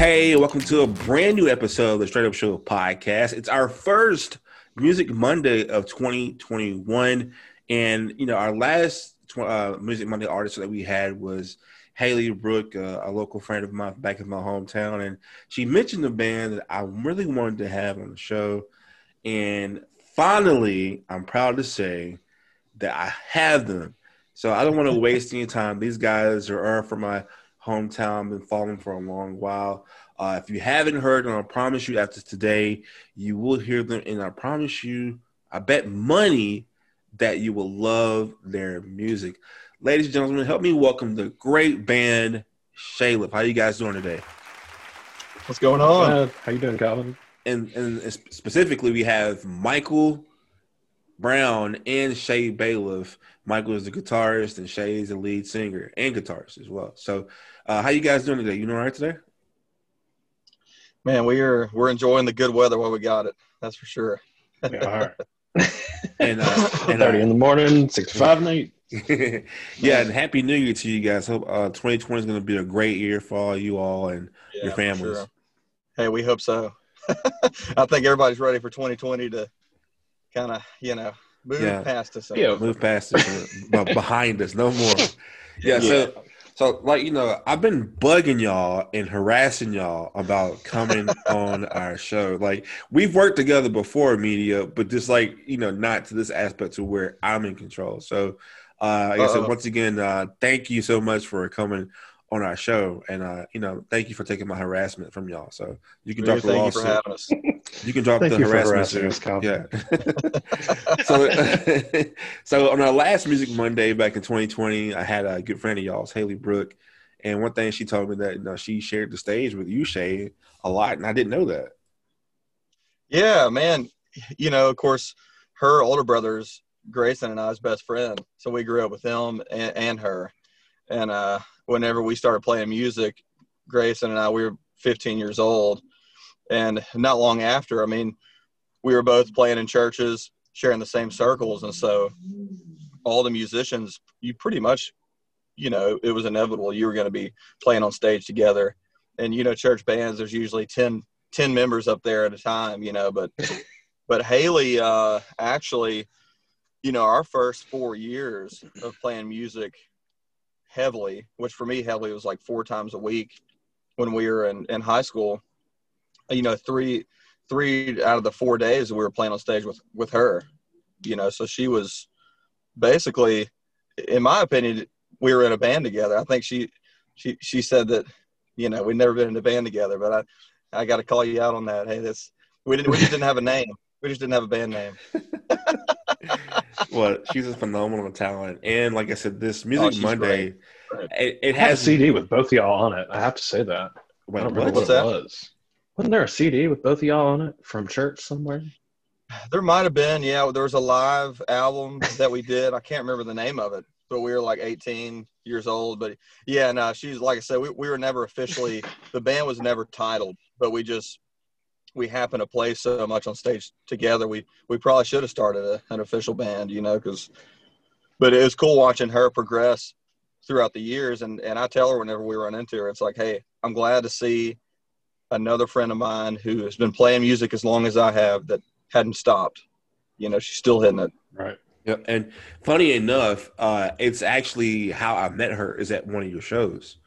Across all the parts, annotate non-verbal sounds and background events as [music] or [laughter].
hey, welcome to a brand new episode of the Straight Up Show podcast. It's our first Music Monday of 2021. And, you know, our last uh, Music Monday artist that we had was Haley Brooke, uh, a local friend of mine back in my hometown. And she mentioned a band that I really wanted to have on the show. And finally, I'm proud to say that I have them. So I don't want to waste any time. These guys are, are from my hometown, been following for a long while. Uh, if you haven't heard them, I promise you after today, you will hear them. And I promise you, I bet money that you will love their music. Ladies and gentlemen, help me welcome the great band Shaylif. How you guys doing today? What's going on? Uh, how you doing, Calvin? And, and specifically, we have Michael Brown and Shay Bailiff. Michael is the guitarist, and Shay is the lead singer and guitarist as well. So, uh, how you guys doing today? You doing all right today? Man, we are we're enjoying the good weather while we got it. That's for sure. Yeah, all right. [laughs] and uh, and thirty in the morning, six five night. [laughs] yeah, and happy New Year to you guys. Hope uh, 2020 is going to be a great year for all you all and yeah, your families. Sure. Hey, we hope so. [laughs] I think everybody's ready for 2020 to kind of you know move yeah. past us. Yeah, move past us, behind us, no more. Yeah, yeah, so so like you know, I've been bugging y'all and harassing y'all about coming [laughs] on our show. Like we've worked together before, media, but just like you know, not to this aspect to where I'm in control. So uh, like I said, once again, uh, thank you so much for coming on our show, and uh, you know, thank you for taking my harassment from y'all. So you can drop the lawsuit. You, you can drop thank the you harassment. Us, yeah. [laughs] so, [laughs] so on our last Music Monday back in 2020, I had a good friend of y'all's, Haley Brooke, and one thing she told me that you know, she shared the stage with you, Shay, a lot, and I didn't know that. Yeah, man. You know, of course, her older brother's Grayson and I I's best friend. So we grew up with him and, and her. And uh, whenever we started playing music, Grayson and I, we were 15 years old. And not long after, I mean, we were both playing in churches, sharing the same circles. And so all the musicians, you pretty much, you know, it was inevitable you were going to be playing on stage together. And, you know, church bands, there's usually 10, 10 members up there at a time, you know, but, [laughs] but Haley uh, actually – you know, our first four years of playing music heavily, which for me heavily was like four times a week when we were in, in high school. You know, three three out of the four days we were playing on stage with with her. You know, so she was basically, in my opinion, we were in a band together. I think she she she said that, you know, we'd never been in a band together, but I I got to call you out on that. Hey, this we didn't we just didn't have a name. We just didn't have a band name. [laughs] well, she's a phenomenal talent, and like I said, this oh, Music oh, Monday, it, it has a CD with both of y'all on it. I have to say that. Wait, I don't remember what that? it was. Wasn't there a CD with both of y'all on it from church somewhere? There might have been. Yeah, there was a live album that we did. I can't remember the name of it, but we were like 18 years old. But yeah, no, she's like I said, we, we were never officially. the band was never titled, but we just we happen to play so much on stage together. We we probably should have started a, an official band, you know, because. But it was cool watching her progress throughout the years, and and I tell her whenever we run into her, it's like, hey, I'm glad to see another friend of mine who has been playing music as long as I have that hadn't stopped. You know, she's still hitting it. Right. Yep. And funny enough, uh, it's actually how I met her is at one of your shows.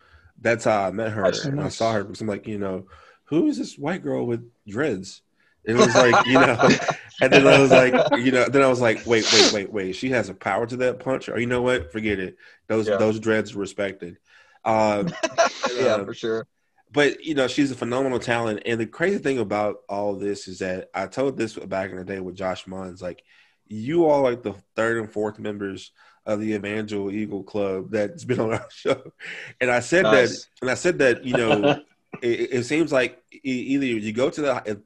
That's how I met her. and I saw her because I'm like, you know, who is this white girl with dreads? It was like, you know, [laughs] and then I was like, you know, then I was like, wait, wait, wait, wait. She has a power to that punch, or you know what? Forget it. Those yeah. those dreads respected. Uh, [laughs] yeah, uh, for sure. But you know, she's a phenomenal talent, and the crazy thing about all this is that I told this back in the day with Josh Munns, like you all like the third and fourth members of the Evangel Eagle Club that's been on our [laughs] show, and I said nice. that, and I said that you know [laughs] it, it, seems like either you go to the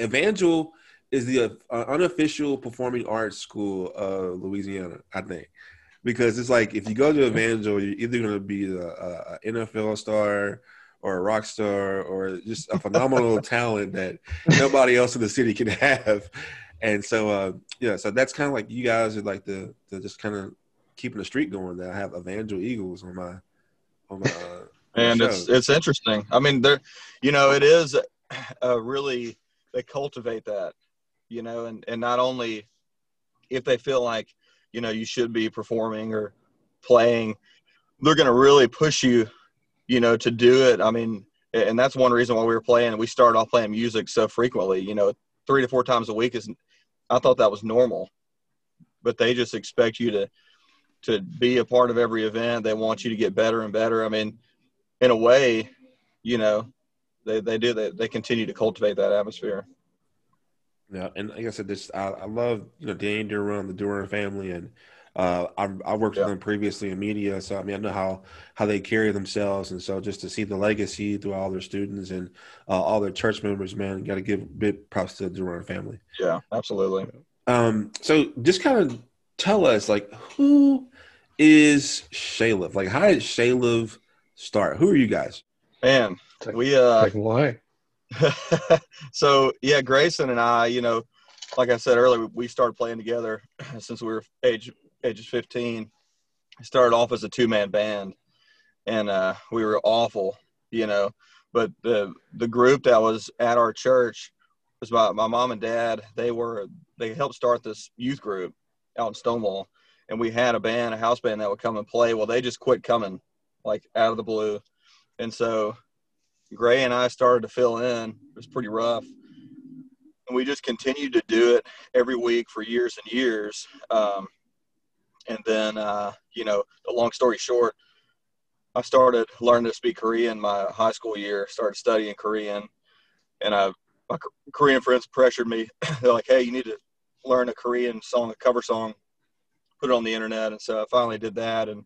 Evangel is the uh, unofficial performing arts school of Louisiana, I think, because it's like if you go to Evangel, you're either going to be a, a, NFL star or a rock star or just a [laughs] phenomenal talent that nobody else in the city can [laughs] have. And so, uh, yeah, so that's kind of like you guys are like the, the just kind of keeping the street going. That I have Evangel Eagles on my on my uh, And it's it's interesting. I mean, there, you know, it is uh, really they cultivate that, you know, and and not only if they feel like you know you should be performing or playing, they're going to really push you, you know, to do it. I mean, and that's one reason why we were playing. We started off playing music so frequently. You know, three to four times a week is. I thought that was normal, but they just expect you to to be a part of every event. They want you to get better and better. I mean, in a way, you know, they, they do they, they continue to cultivate that atmosphere. Yeah, and like I said, this I, I love you know Dan Duran, the Duran family, and uh, I, I worked yeah. with them previously in media, so I mean I know how how they carry themselves, and so just to see the legacy through all their students and uh, all their church members, man, got to give big props to the Duran family. Yeah, absolutely. Um, so just kind of tell us like who is Shaylif? Like, how did Shaylif start? Who are you guys? Man, we uh, why? [laughs] so yeah, Grayson and I, you know, like I said earlier, we started playing together [clears throat] since we were age ages 15. I started off as a two man band, and uh, we were awful, you know. But the the group that was at our church was my my mom and dad. They were they helped start this youth group out in Stonewall, and we had a band, a house band that would come and play. Well, they just quit coming, like out of the blue, and so Gray and I started to fill in. It was pretty rough, and we just continued to do it every week for years and years. Um, and then, uh, you know, the long story short, I started learning to speak Korean my high school year. Started studying Korean, and I my Korean friends pressured me. [clears throat] They're like, "Hey, you need to learn a Korean song, a cover song." put it on the internet. And so I finally did that. And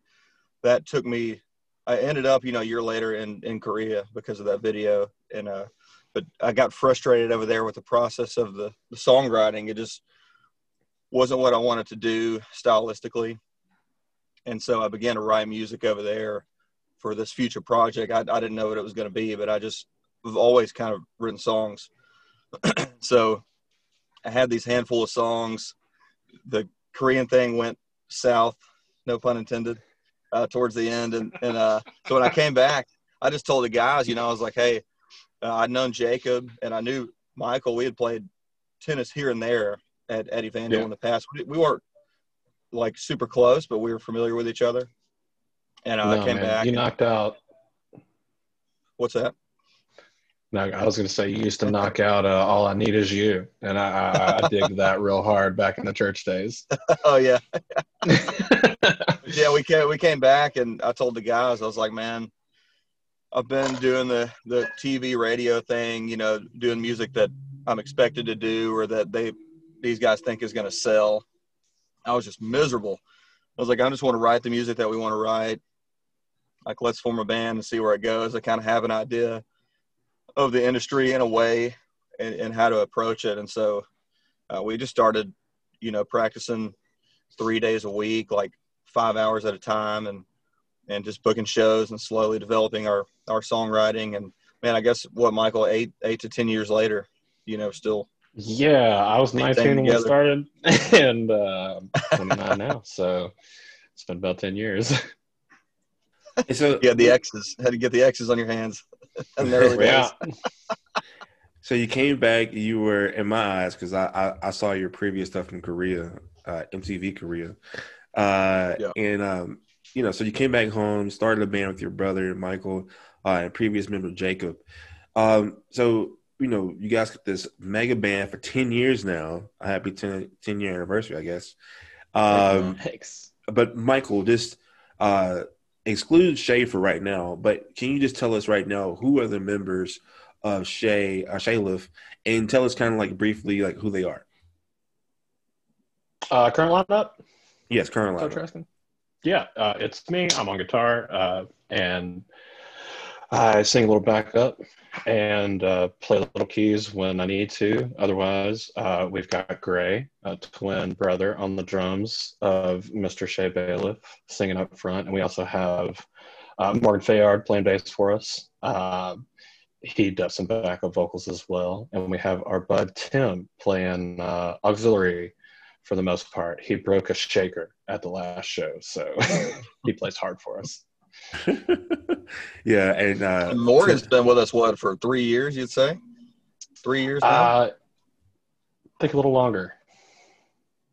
that took me, I ended up, you know, a year later in, in Korea because of that video. And, uh, but I got frustrated over there with the process of the, the songwriting. It just wasn't what I wanted to do stylistically. And so I began to write music over there for this future project. I, I didn't know what it was going to be, but I just have always kind of written songs. [clears throat] so I had these handful of songs. The Korean thing went south, no pun intended, uh, towards the end. And, and uh, so when I came back, I just told the guys, you know, I was like, hey, uh, I'd known Jacob and I knew Michael. We had played tennis here and there at, at Evangel yeah. in the past. We, we, weren't like super close, but we were familiar with each other. And uh, no, I came man. back. You knocked out. What's that? No, I was going to say you used to knock out uh, "All I Need Is You," and I, I, I dig [laughs] that real hard back in the church days. [laughs] oh yeah, [laughs] yeah. We came we came back, and I told the guys I was like, man, I've been doing the the TV radio thing, you know, doing music that I'm expected to do or that they these guys think is going to sell. I was just miserable. I was like, I just want to write the music that we want to write. Like, let's form a band and see where it goes. I kind of have an idea of the industry in a way and, and how to approach it. And so uh, we just started, you know, practicing three days a week, like five hours at a time and, and just booking shows and slowly developing our, our songwriting. And man, I guess what Michael, eight, eight to 10 years later, you know, still. Yeah. I was 19 when we started [laughs] and uh, 29 now. So it's been about 10 years. so yeah, the X's had to get the X's on your hands [laughs] in the early days. so you came back. You were in my eyes because I, I, I saw your previous stuff in Korea, uh, MTV Korea, uh, yeah. and um, you know, so you came back home, started a band with your brother Michael uh, and previous member Jacob. Um, so you know, you guys got this mega band for ten years now. A happy 10, 10 year anniversary, I guess. Um, [laughs] Thanks. But Michael, just uh, exclude Shay for right now, but can you just tell us right now who are the members of Shay uh, Shaylif and tell us kind of like briefly like who they are? Uh, current lineup. Yes, current lineup. Yeah, uh, it's me. I'm on guitar, uh, and I sing a little backup and uh, play little keys when I need to. Otherwise, uh, we've got Gray, a twin brother, on the drums of Mr. Shay Bailiff, singing up front. And we also have uh, Morgan Fayard playing bass for us. Uh, he does some backup vocals as well. And we have our bud Tim playing uh, auxiliary for the most part. He broke a shaker at the last show, so [laughs] he plays hard for us. [laughs] yeah, and, uh, And Morgan's been with us what for three years? You'd say three years now. Uh, think a little longer.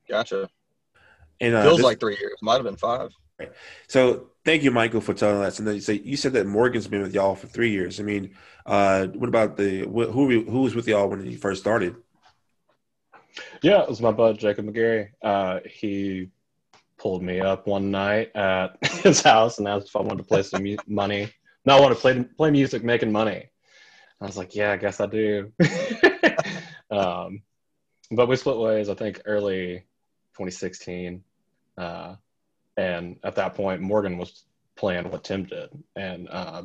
gotcha. and, uh, Feels this- like three years. Might have been five. So thank you, Michael, for telling us. And then you say you said that Morgan's been with y'all for three years. I mean, uh, what about the wh- who who was with y'all when you first started? Yeah, it was my bud Jacob McGarry. Uh, he pulled me up one night at [laughs] his house and asked if I wanted to play some mu- money. No, I want to play play music, making money. I was like, yeah, I guess I do. [laughs] um, but we split ways. I think early 2016, uh, and at that point, Morgan was playing what Tim did, and uh,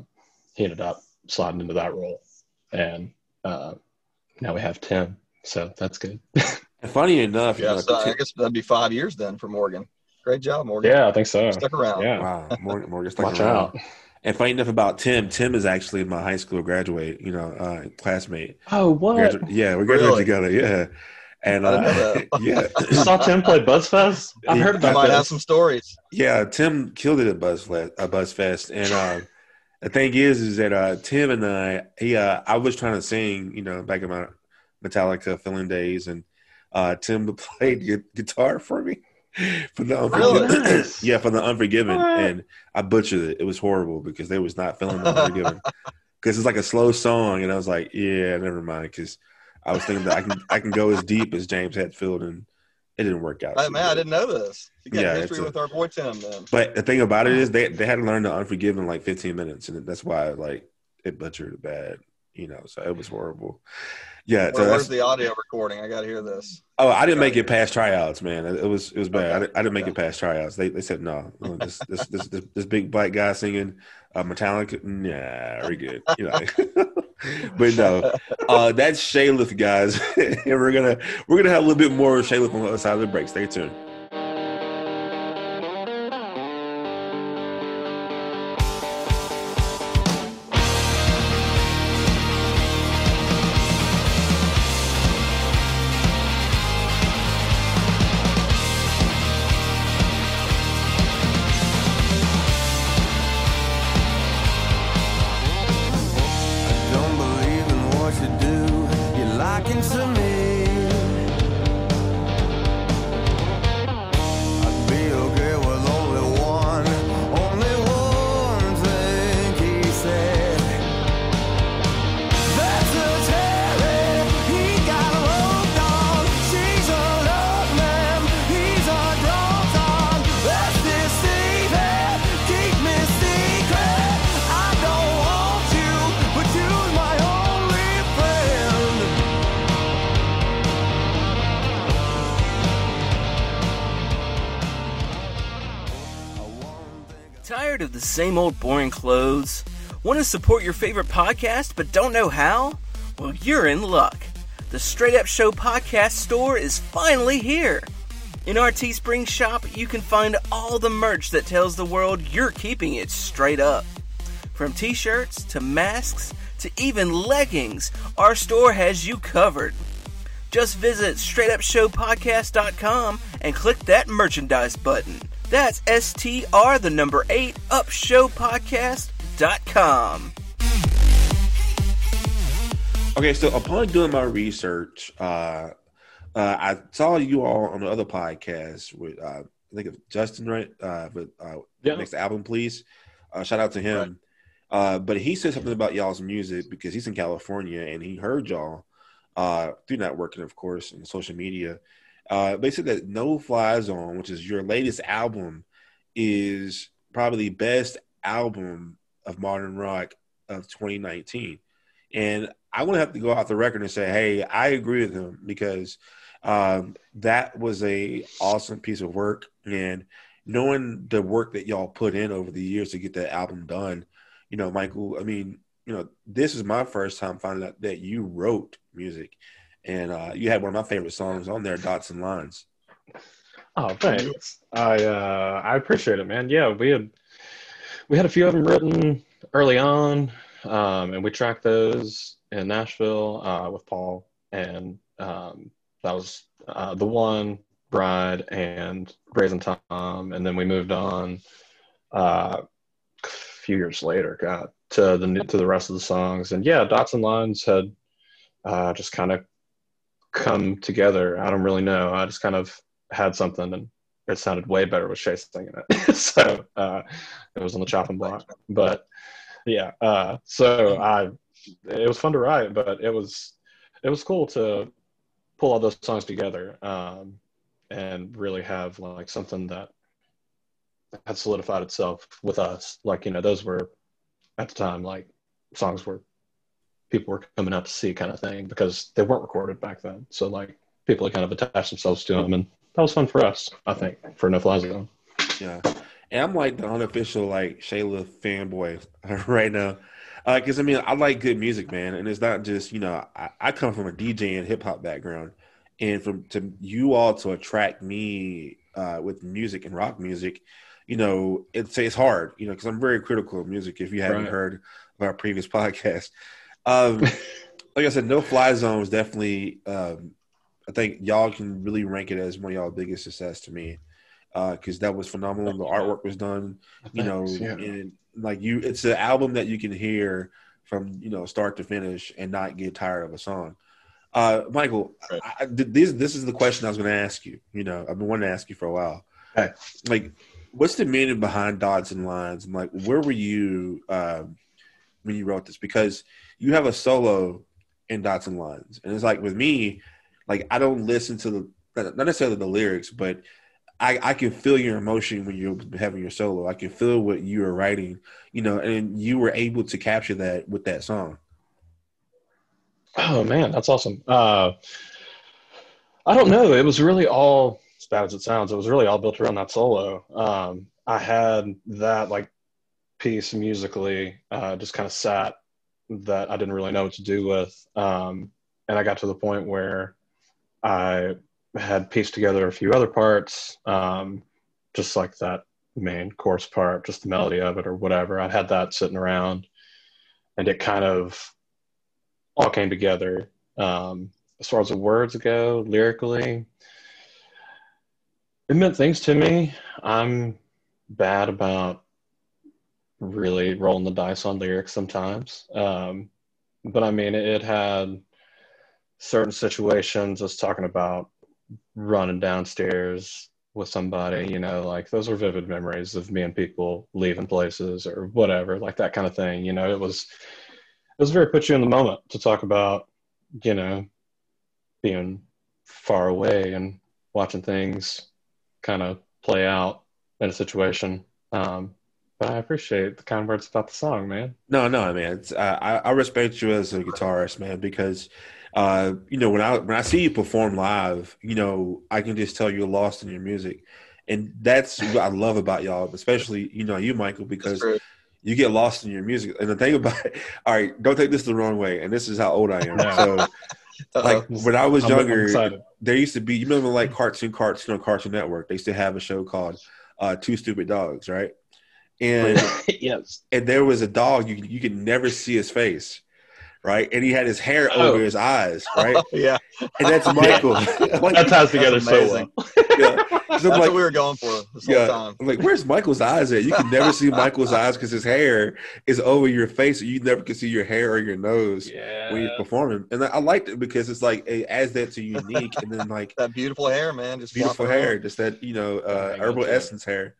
he ended up sliding into that role. And uh, now we have Tim, so that's good. [laughs] And funny enough, you know, so I guess that'd be five years then for Morgan. Great job, Morgan. yeah, I think so. Stuck around. Yeah. wow, Morgan, Morgan stuck Watch around. out. And funny enough about Tim, Tim is actually my high school graduate, you know, uh, classmate. Oh, what? Gradu- yeah, we graduated Really? together. Yeah, and I uh, [laughs] yeah, You saw Tim play Buzzfest? I've heard I about might this. have some stories. yeah. Tim killed it at Buzz at Buzzfest, and uh, the thing is, is that uh, Tim and I, he, uh, I was trying to sing, you know, back in my Metallica filling days, and uh, Tim [laughs] played gu- guitar for me for the Unforgiven. Really? [clears throat] Yeah, for the Unforgiven, What? and I butchered it. It was horrible because they was not feeling the Unforgiven [laughs] because it's like a slow song, and I was like, yeah, never mind, because I was thinking that I can I can go as deep as James Hetfield, and it didn't work out. Hey, man, I didn't know this. You got Yeah, history it's a- with our boy Tim then. But the thing about it is they they had to learn the Unforgiven in like 15 minutes, and that's why like it butchered it bad, you know. So it was horrible. Yeah. So where's the audio recording? I got to hear this. oh, I didn't make it past tryouts, man. It, was it was bad. I, didn't, I didn't make Okay. it past tryouts. They they said no. this, this this this this big black guy singing uh, Metallica. Nah, we're good. You know. [laughs] but no, uh, that's Shaylif, guys, [laughs] and we're gonna we're gonna have a little bit more of Shaylif on the other side of the break. Stay tuned. The same old boring clothes? Want to support your favorite podcast but don't know how? Well, you're in luck. The Straight Up Show podcast store is finally here. In our Teespring shop, you can find all the merch that tells the world you're keeping it straight up. From t shirts to masks to even leggings, our store has you covered. Just visit straightupshowpodcast.com and click that merchandise button. That's STR the number 8 upshowpodcast.com. Okay, so upon doing my research, uh, uh, I saw you all on the other podcast with uh, I think it's Justin, right? Uh, with uh, Yeah. next album, please. Uh, shout out to him. Uh, but he said something about y'all's music because he's in California and he heard y'all uh, through networking, of course, and social media. Uh, he said that No Fly Zone, which is your latest album, is probably the best album of modern rock of 2019. And I to have to go off the record and say, hey, I agree with him because um, that was a awesome piece of work. And knowing the work that y'all put in over the years to get that album done, you know, Michael, I mean, you know, this is my first time finding out that you wrote music. And uh, you had one of my favorite songs on there, Dots and Lines. Oh, thanks. I uh, I appreciate it, man. Yeah, we had we had a few of them written early on, um, and we tracked those in Nashville uh, with Paul, and um, that was uh, the one Bride and Brazen Tom, and then we moved on. Uh, a few years later, God, to the to the rest of the songs. And yeah, Dots and Lines had uh, just kind of come together. I don't really know. I just kind of had something and it sounded way better with Shay singing it. [laughs] so uh, it was on the chopping block. But yeah, uh, so I it was fun to write, but it was it was cool to pull all those songs together um, and really have like something that had solidified itself with us. Like you know, those were at the time like songs where people were coming out to see kind of thing because they weren't recorded back then. So like people had kind of attached themselves to them, and that was fun for us. I think for No Fly Zone. Yeah. And I'm like the unofficial like Shayla fanboy [laughs] right now. Because I mean, I like good music, man, and it's not just you know I, I come from a DJ and hip hop background, and from to you all to attract me uh, with music and rock music, you know, it's it's hard, you know, because I'm very critical of music. If you haven't Right. heard of our previous [laughs] podcast, um, [laughs] like I said, No Fly Zone was definitely. Um, I think y'all can really rank it as one of y'all biggest success to me, because that was phenomenal. The artwork was done, you know, Thanks, yeah. and like you, it's an album that you can hear from you know start to finish and not get tired of a song. Uh, Michael, Right. I, I, this this is the question I was going to ask you. You know, I've been wanting to ask you for a while. Okay. Like, what's the meaning behind dots and lines? And like, where were you um, when you wrote this? Because you have a solo in dots and lines, and it's like with me, like I don't listen to the not necessarily the lyrics, but I, I can feel your emotion when you're having your solo. I can feel what you are writing, you know, and you were able to capture that with that song. Oh man, that's awesome. Uh, I don't know. It was really all as bad as it sounds. It was really all built around that solo. Um, I had that like piece musically uh, just kind of sat that I didn't really know what to do with, um, and I got to the point where I had pieced together a few other parts, um, just like that main chorus part, just the melody of it or whatever. I had that sitting around, and it kind of all came together. Um, as far as the words go, lyrically, it meant things to me. I'm bad about really rolling the dice on lyrics sometimes. Um, but I mean, it had certain situations. I was talking about running downstairs with somebody, you know, like those were vivid memories of me and people leaving places or whatever, like that kind of thing. You know, it was it was very put you in the moment to talk about, you know, being far away and watching things kind of play out in a situation. Um, I appreciate the kind words about the song, man. No, no, man. It's, uh, I, I respect you as a guitarist, man, because uh, you know when I when I see you perform live, you know I can just tell you're lost in your music, and that's what I love about y'all, especially you know you, Michael, because you get lost in your music. And the thing about it, [laughs] all right, don't take this the wrong way, and this is how old I am. No. So, [laughs] like when I was I'm- I'm younger, excited. there used to be you remember like cartoon cartoon on Cartoon Network. They used to have a show called uh, Two Stupid Dogs, right? And [laughs] yes. and there was a dog you you could never see his face, right? And he had his hair Oh. over his eyes, [laughs] right? yeah, And that's [laughs] Michael. like, That ties together so well. yeah. So that's like, what we were going for this whole yeah, time. I'm like, where's Michael's eyes at? You can never see Michael's eyes because his hair is over your face. You never can see your hair or your nose Yeah. when you're performing. And I, I liked it because it's like it adds that to unique, and then like That beautiful hair, man, just beautiful hair, around. just that you know uh, herbal essence hair.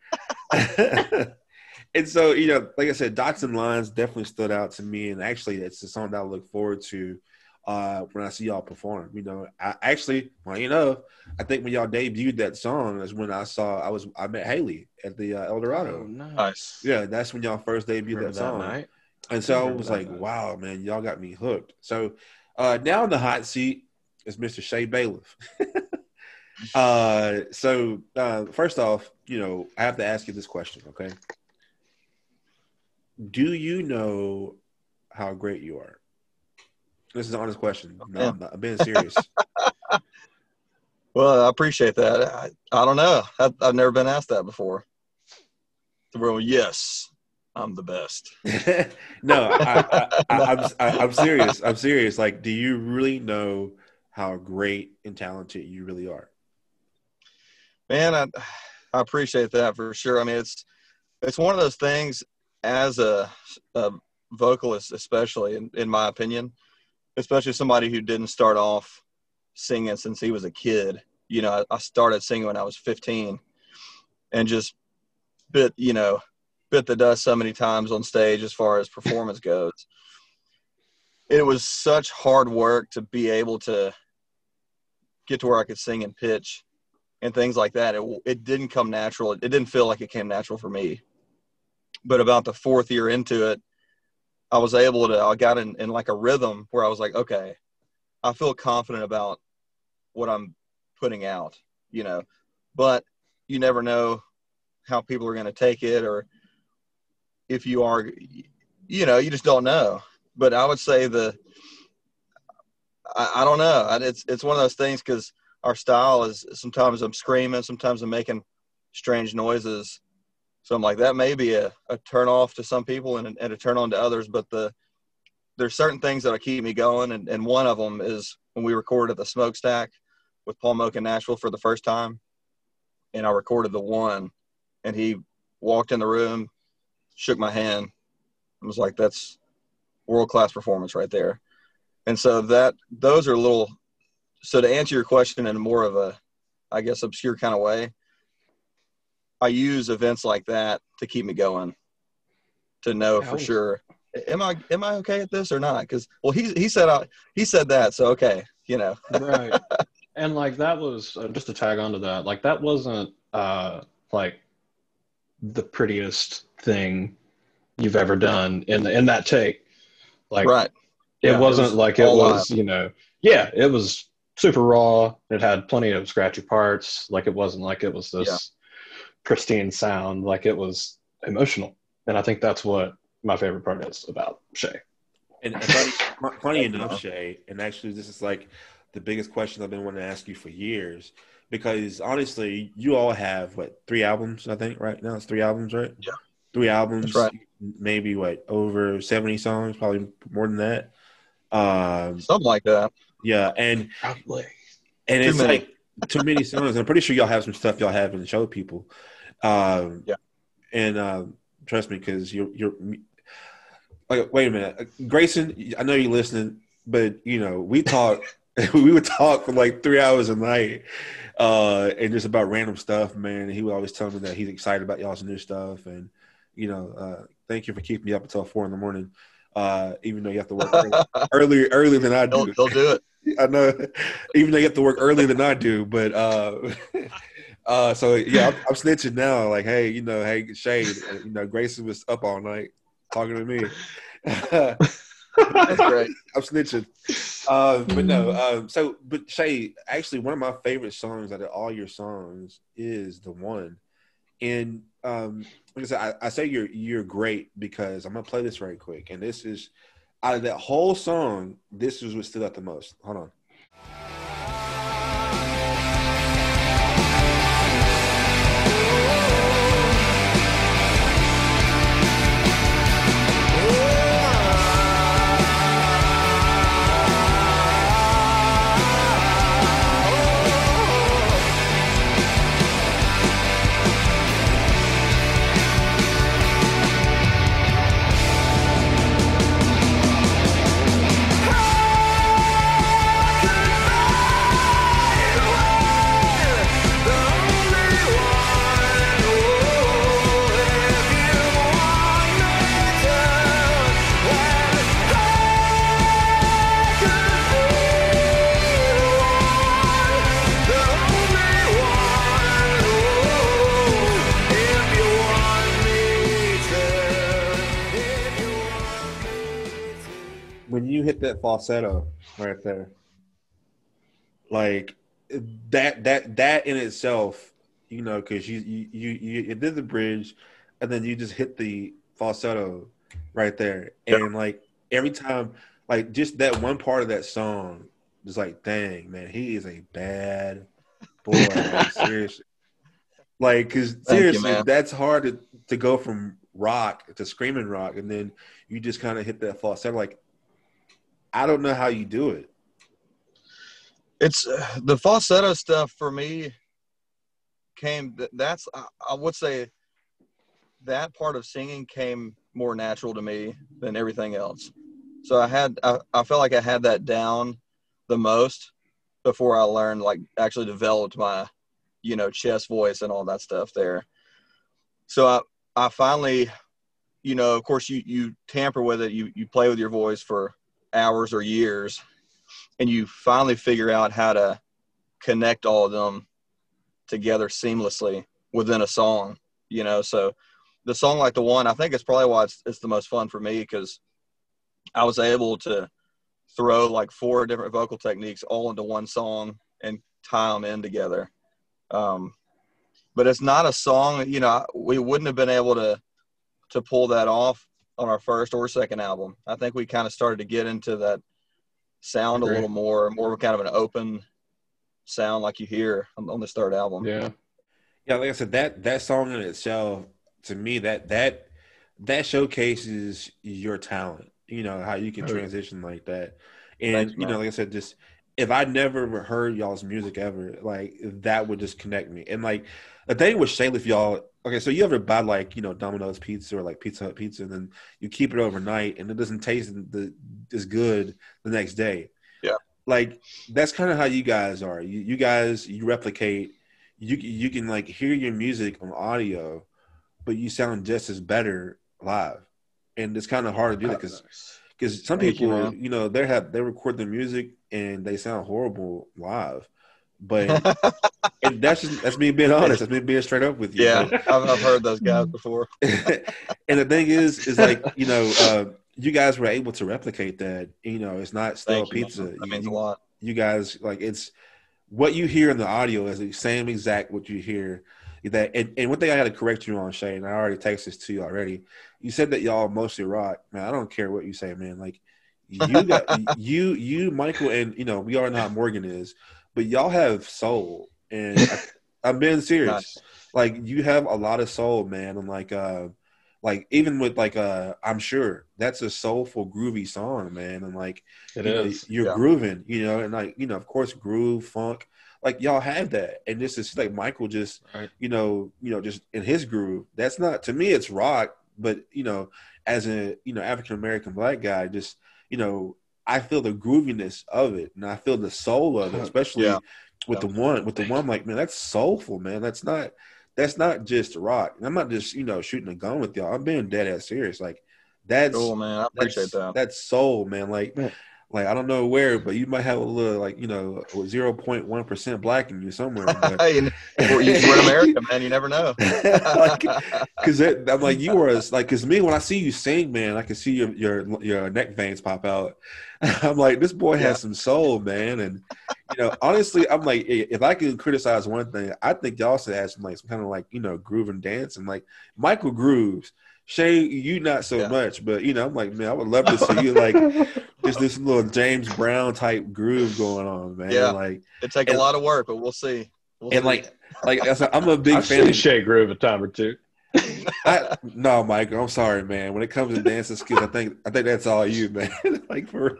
And so you know, like I said, dots and lines definitely stood out to me, and actually, it's the song that I look forward to uh, when I see y'all perform. You know, I actually, well, you know, I think when y'all debuted that song is when I saw I was I met Haley at the uh, El Dorado. Oh, nice. Nice. Yeah, that's when y'all first debuted Remember that that song. night? And so I Remember was like, night. wow, man, y'all got me hooked. So uh, now in the hot seat is Mr. Shay Bailiff. [laughs] uh, so uh, first off, you know, I have to ask you this question, okay? Do you know how great you are? This is an honest question. Oh, no, Yeah. I'm, not, I'm being serious. [laughs] Well, I appreciate that. I, I don't know. I, I've never been asked that before. Well, yes, I'm the best. [laughs] [laughs] no, I, I, I, I'm, I, I'm serious. I'm serious. Like, do you really know how great and talented you really are? Man, I, I appreciate that for sure. I mean, it's it's one of those things. As a, a vocalist, especially in, in my opinion, especially somebody who didn't start off singing since he was a kid. You know, I, I started singing when I was 15 and just bit, you know, bit the dust so many times on stage as far as performance goes. It was such hard work to be able to get to where I could sing and pitch and things like that. It, it didn't come natural. It didn't feel like it came natural for me. But about the fourth year into it, I was able to, I got in, in like a rhythm where I was like, okay, I feel confident about what I'm putting out, you know, but you never know how people are going to take it or if you are, you know, you just don't know. But I would say the, I, I don't know. It's, it's one of those things because our style is sometimes I'm screaming, sometimes I'm making strange noises. So I'm like, that may be a, a turn off to some people and, and a turn on to others, but the, there's certain things that'll keep me going. And, and one of them is when we recorded the smokestack with Paul Moak in Nashville for the first time. And I recorded the one and he walked in the room, shook my hand and was like, that's world class performance right there. And so that, those are little, so to answer your question in more of a, I guess, obscure kind of way, I use events like that to keep me going, to know for sure. Am I am I okay at this or not? Because well, he he said I, he said that, so okay, you know. right [laughs] and like that was uh, just to tag onto that like that wasn't uh like the prettiest thing you've ever done in in that take like right. it Yeah, wasn't was like it was you know yeah it was super raw it had plenty of scratchy parts like it wasn't like it was this. Pristine sound like it was emotional and i think that's what my favorite part is about shay And and funny, [laughs] funny enough, Shay, and actually, this is like the biggest question I've been wanting to ask you for years. Because honestly, you all have what three albums? I think right now it's three albums, right? Yeah. three albums. Right. Maybe what over seventy songs, probably more than that. Um, Something like that. yeah, and probably and Too it's many. like too many songs. I'm pretty sure y'all have some stuff y'all haven't showed people. Um, Yeah. And um, trust me, because you're you're. Like, wait a minute, Grayson. I know you're listening, but you know we talk. [laughs] [laughs] we would talk for like three hours a night, uh, and just about random stuff, man. He would always tell me that he's excited about y'all's new stuff, and you know, uh, thank you for keeping me up until four in the morning. Uh, even though you have to work early, [laughs] earlier earlier than I do. He'll, he'll do it. I know, even though you have to work earlier than I do, but uh, uh, so yeah, I'm, I'm [laughs] snitching now. Like, hey, you know, hey, Shade, uh, you know, Grayson was up all night talking to me. [laughs] That's great. I'm snitching. Uh, but no, um, so but Shay, actually, one of my favorite songs out of all your songs is the one, and um, like I said, I, I say you're you're great because I'm gonna play this very quick, and this is out of that whole song, this is what stood out the most. Hold on. You hit that falsetto right there, like that that that in itself, you know, because you you you you did the bridge, and then you just hit the falsetto right there, and like every time, like just that one part of that song, just like, dang man, he is a bad boy, like, [laughs] seriously. Like, cause you, seriously, man. that's hard to, to go from rock to screaming rock, and then you just kind of hit that falsetto. Like, I don't know how you do it. It's uh, the falsetto stuff for me came. That's I, I would say that part of singing came more natural to me than everything else. So I had I, I felt like I had that down the most before I learned like actually developed my you know chest voice and all that stuff there. So I I finally you know of course you you tamper with it you you play with your voice for hours or years and you finally figure out how to connect all of them together seamlessly within a song you know? So the song like the one i think it's probably why it's, it's the most fun for me because i was able to throw like four different vocal techniques all into one song and tie them in together. Um, but it's not a song you know we wouldn't have been able to to pull that off on our first or second album i think we kind of started to get into that sound a little more more of kind of an open sound like you hear on, on this third album Yeah. Yeah, like I said, that that song in itself, to me, that that that showcases your talent. You know how you can transition like that, and Thanks, you know, like I said, just if I never heard y'all's music ever, like that would just connect me. And like the thing with Shayla, if y'all, okay, so you ever buy like you know Domino's pizza or like Pizza Hut pizza, and then you keep it overnight, and it doesn't taste the as good the next day. Yeah. like that's kind of how you guys are. You you guys you replicate you you can like hear your music on audio, but you sound just as better live, and it's kind of hard to do that because because some Thank people man. you, know they have they record their music and they sound horrible live, but [laughs] and that's just that's me being honest. That's me being straight up with you. yeah I've, I've heard those guys [laughs] before and the thing is, is like you know, uh, you guys were able to replicate that. You know, it's not stale Thank you, pizza. that You- a lot you guys like it's what you hear in the audio is the same exact what you hear that and, and one thing i had to correct you on Shane. i already texted this to you already you said that y'all mostly rock man i don't care what you say man like you got [laughs] you you michael and you know we are not morgan is but y'all have soul and I, i'm being [laughs] serious Nice. like you have a lot of soul man and like uh like even with like uh i'm sure that's a soulful groovy song man and like It you know, is. you're Yeah. grooving, you know, and like, you know, of course, groove, funk, like y'all have that. And this is like Michael just, Right. you know, you know, just in his groove. That's not to me, it's rock, but you know, as a you know, African American black guy, just, you know, I feel the grooviness of it and I feel the soul of it, [laughs] especially Yeah. with the one, with the one, like, man, that's soulful, man. That's not that's not just rock. And I'm not just, you know, shooting a gun with y'all. I'm being dead ass serious. Like that's cool man i appreciate that's, that That's soul, man. Like, Yeah. Like I don't know where, but you might have a little, like you know, zero point one percent black in you somewhere. [laughs] But You- we're, we're in America, man. You never know. [laughs] like, because I'm like you were like, because me when I see you sing, man, I can see your your your neck veins pop out. [laughs] I'm like, this boy Yeah. has some soul, man, and you know, honestly, I'm like, if I can criticize one thing, I think y'all should have some like some kind of like you know groove and dance and like Michael grooves. Shay, you not so Yeah. much, but you know, I'm like, man, I would love to see you like [laughs] just this little James Brown type groove going on, man. Yeah. Like It take a lot of work, but we'll see. We'll and see. like like I said, I'm a big I've fan seen of Shay Groove a time or two. I, no, Mike, I'm sorry, man. When it comes to dancing skills, I think I think that's all you, [laughs] man. like for,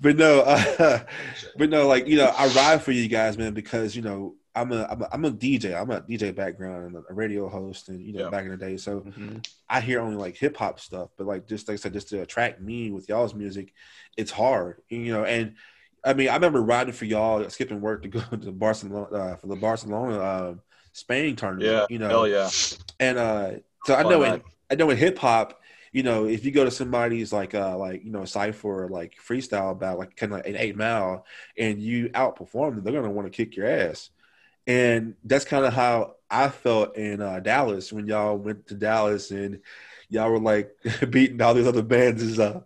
but no, uh, [laughs] but no, like you know, I ride for you guys, man, because you know I'm a I'm a, I'm a DJ. I'm a DJ background and a radio host, and you know Yeah. back in the day, so Mhm. I hear only like hip hop stuff. But like just like I said, just to attract me with y'all's music, it's hard, you know. And I mean, I remember riding for y'all, skipping work to go [laughs] to Barcelona uh, for the Barcelona uh, Spain tournament. yeah, you know, hell yeah. and uh, so I know in. I know in hip hop, you know, if you go to somebody's like uh like you know cipher or like freestyle about like kind of like an eight mile, and you outperform them, they're gonna want to kick your ass. And that's kind of how I felt in uh, Dallas when y'all went to Dallas and y'all were like [laughs] beating all these other bands. Is uh,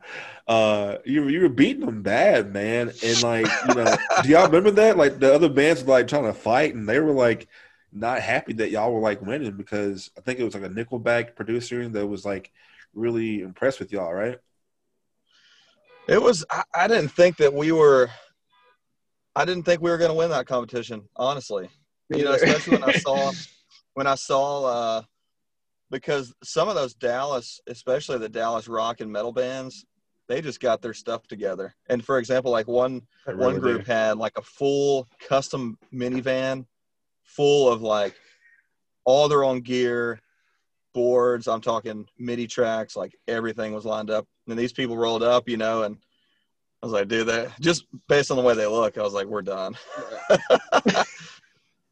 uh, you you were beating them bad, man. And like you know, do y'all remember that? Like the other bands were like trying to fight, and they were like not happy that y'all were like winning because I think it was like a Nickelback producer that was like really impressed with y'all, right? It was. I, I didn't think that we were. I didn't think we were going to win that competition. Honestly, you know, especially when I saw when I saw uh, because some of those Dallas, especially the Dallas rock and metal bands, they just got their stuff together. And for example, like one They one group do. had like a full custom minivan full of like all their own gear boards. I'm talking MIDI tracks, like everything was lined up. And these people rolled up, you know, and I was like, dude, that just based on the way they look, I was like, we're done. [laughs]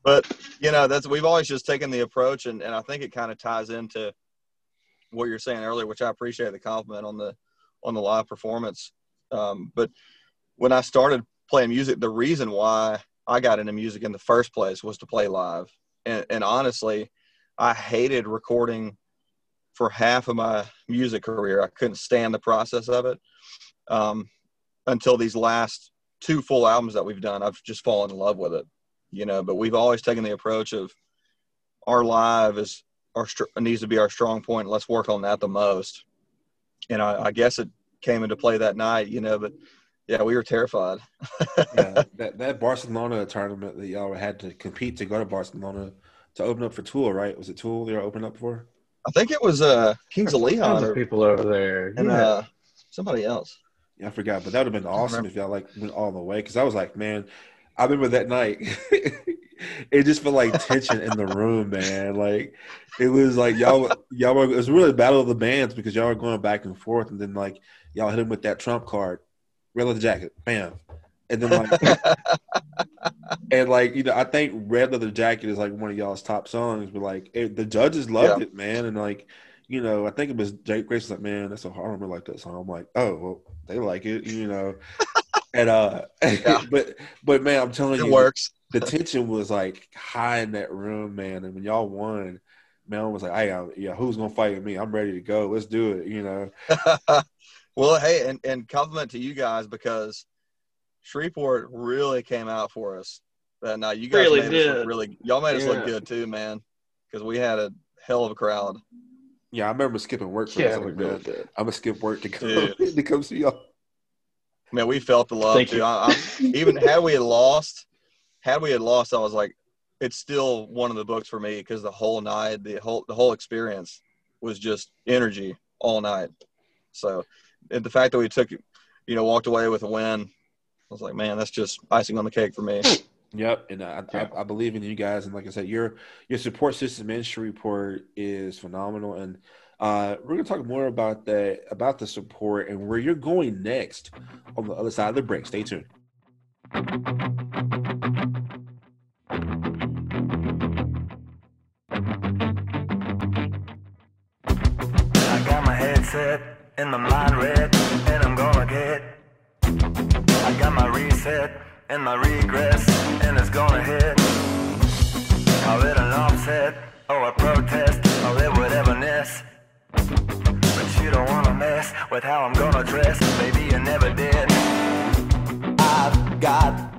but you know, that's we've always just taken the approach, and, and I think it kind of ties into what you're saying earlier, which I appreciate the compliment on the on the live performance. Um, but when I started playing music, the reason why I got into music in the first place was to play live. And, and honestly, I hated recording for half of my music career. I couldn't stand the process of it um, until these last two full albums that we've done. I've just fallen in love with it, you know. But we've always taken the approach of our live is our needs to be our strong point. Let's work on that the most. And I, I guess it came into play that night, you know. But yeah, we were terrified. [laughs] yeah, that that Barcelona tournament that y'all had to compete to go to Barcelona to open up for Tool, right? Was it Tool they were opening up for? I think it was uh, Kings of Tons Leon of or, people over there. and Yeah. uh, somebody else. Yeah, I forgot, but that would have been awesome if y'all like went all the way. Because I was like, man, I remember that night. [laughs] it just felt like tension in the room, man. Like it was like y'all, y'all were. It was really a battle of the bands because y'all were going back and forth, and then like y'all hit him with that trump card, red leather jacket, bam, and then like [laughs] and like you know, I think red leather jacket is like one of y'all's top songs, but like it, the judges loved Yeah. it, man, and like. You know, I think it was Jake Grace was like, man, that's a hard. Don't like that song. I'm like, oh, well, they like it, you know. [laughs] and uh, Yeah. [laughs] but but man, I'm telling It you, works. the tension was like high in that room, man. And when y'all won, man, I was like, hey, I, yeah, who's gonna fight with me? I'm ready to go. Let's do it. You know, [laughs] well, hey, and, and compliment to you guys because Shreveport really came out for us that night. You guys Really made us look did. really. Y'all made us look good too, man. Because we had a hell of a crowd. yeah, I remember skipping work for Yeah, this. we Like, really. I'm gonna skip work to come [laughs] to come see y'all. Man, we felt the love Thank too. you. I, I, even had we had lost, had we had lost, I was like, it's still one of the books for me because the whole night, the whole the whole experience was just energy all night. So, and the fact that we took, you know, walked away with a win, I was like, man, that's just icing on the cake for me. Yep, and I, Yeah. I, I believe in you guys, and like I said, your your support system in Shreveport is phenomenal, and uh, we're gonna talk more about that about the support and where you're going next on the other side of the break. Stay tuned. I got my headset mind red, and I'm gonna get. I got my reset and my regress, and it's gonna hit.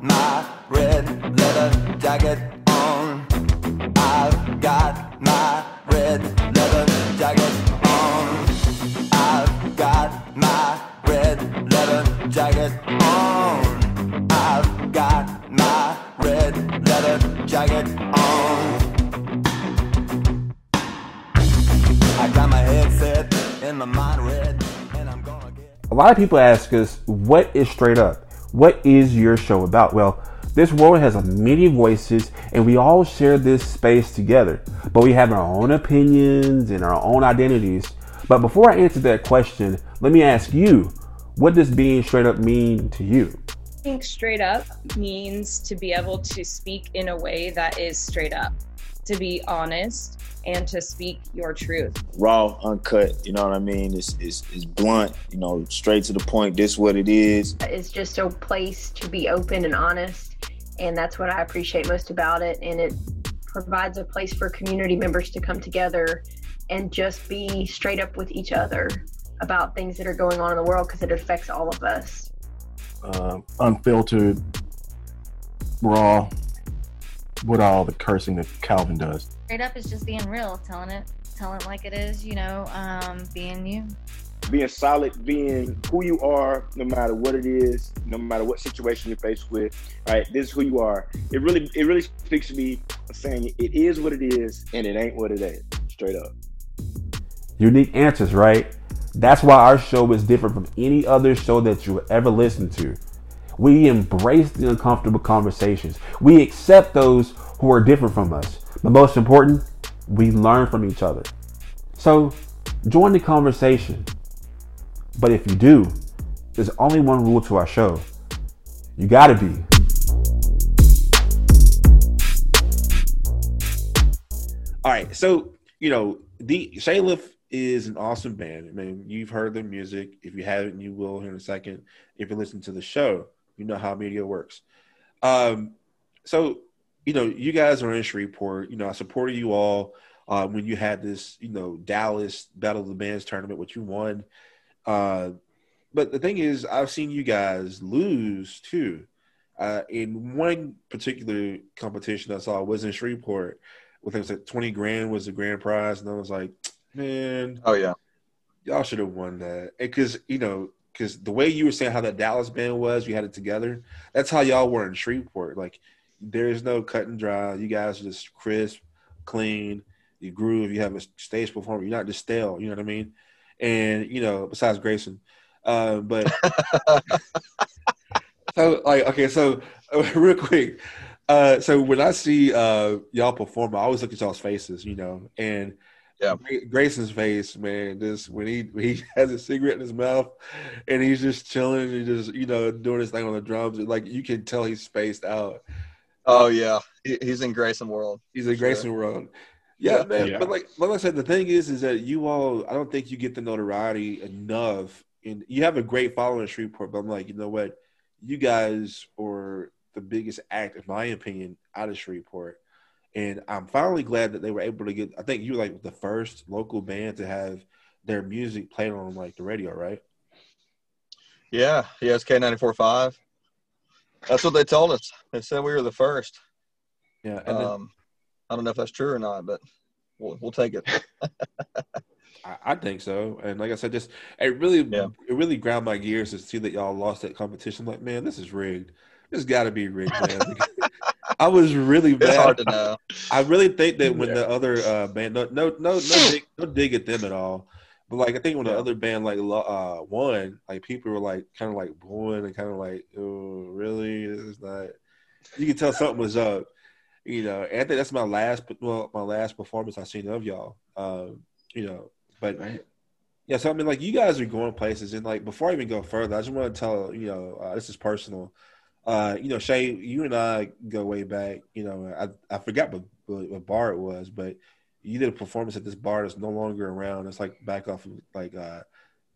My red leather jacket on. I've got my red leather jacket on. I've got my red leather jacket on. I've got my red leather jacket on. I got my headset and my mind red. A lot of people ask us, what is straight up? What is your show about? Well, this world has many voices and we all share this space together, but we have our own opinions and our own identities. But before I answer that question, let me ask you, what does being straight up mean to you? I think straight up means to be able to speak in a way that is straight up, to be honest, and to speak your truth. raw, uncut. You know what I mean? It's, it's, it's blunt. You know, straight to the point. This what it is. It's just a place to be open and honest. And that's what I appreciate most about it. And it provides a place for community members to come together and just be straight up with each other about things that are going on in the world because it affects all of us. uh, unfiltered, raw, with all the cursing that Calvin does. Straight up is just being real, telling it, telling it like it is, you know, um, being you. Being solid, being who you are, no matter what it is, no matter what situation you're faced with. Right, this is who you are. It really, it really speaks to me, saying it is what it is, and it ain't what it is. Straight up. Unique answers, right? That's why our show is different from any other show that you ever listen to. We embrace the uncomfortable conversations. We accept those who are different from us. But most important, we learn from each other. So join the conversation. But if you do, there's only one rule to our show. You gotta be. All right, so you know the Shaylif is an awesome band. I mean, you've heard their music. If you haven't, you will here in a second. If you listen to the show, you know how media works. Um, so you know, you guys are in Shreveport. You know, I supported you all uh, when you had this, you know, Dallas Battle of the Bands tournament, which you won. Uh, but the thing is, I've seen you guys lose too. Uh, in one particular competition I saw was in Shreveport, with it was like twenty grand was the grand prize, and I was like, man, Oh yeah. y'all should have won that because you know because the way you were saying how that Dallas band was, we had it together. That's how y'all were in Shreveport. Like there's no cut and dry. You guys are just crisp, clean. You groove. You have a stage performer. You're not just stale. You know what I mean? And you know, besides Grayson, uh, but [laughs] so like okay, so [laughs] real quick. Uh, so when I see uh, y'all perform, I always look at y'all's faces, you know, and Yeah. Grayson's face, man, just when he when he [laughs] has a cigarette in his mouth and he's just chilling and just you know doing his thing on the drums, like you can tell he's spaced out. Oh yeah. He, he's in Grayson World. He's a Sure. Grayson world. Yeah, Yeah. man. Yeah. But like, like I said, the thing is, is that you all, I don't think you get the notoriety enough. And you have a great following in Shreveport, but I'm like, you know what? You guys are the biggest act, in my opinion, out of Shreveport. And I'm finally glad that they were able to get. I think you were like the first local band to have their music played on like the radio, right? Yeah. Yeah. It's K ninety four five. That's what they told us. They said we were the first. Yeah. And then, Um, I don't know if that's true or not, but we'll, we'll take it. [laughs] I, I think so. And like I said, just it really Yeah. it really ground my gears to see that y'all lost that competition. Like, man, this is rigged. This got to be rigged, man. [laughs] I was really It's bad. hard to know. I really think that when the other uh, band, no, no, no, no, [laughs] dig, no dig at them at all. But like, I think when the other band like uh, won, like people were like kind of like booing and kind of like, oh, really? This is not. You can tell something was up, you know. And I think that's my last, well, my last performance I've seen of y'all. Um, you know, but Right. yeah, so I mean, like you guys are going places, and like before I even go further, I just want to tell you know uh, this is personal. Uh, you know, Shay, you and I go way back. You know, I I forgot what, what bar it was, but you did a performance at this bar that's no longer around. It's like back off of like uh,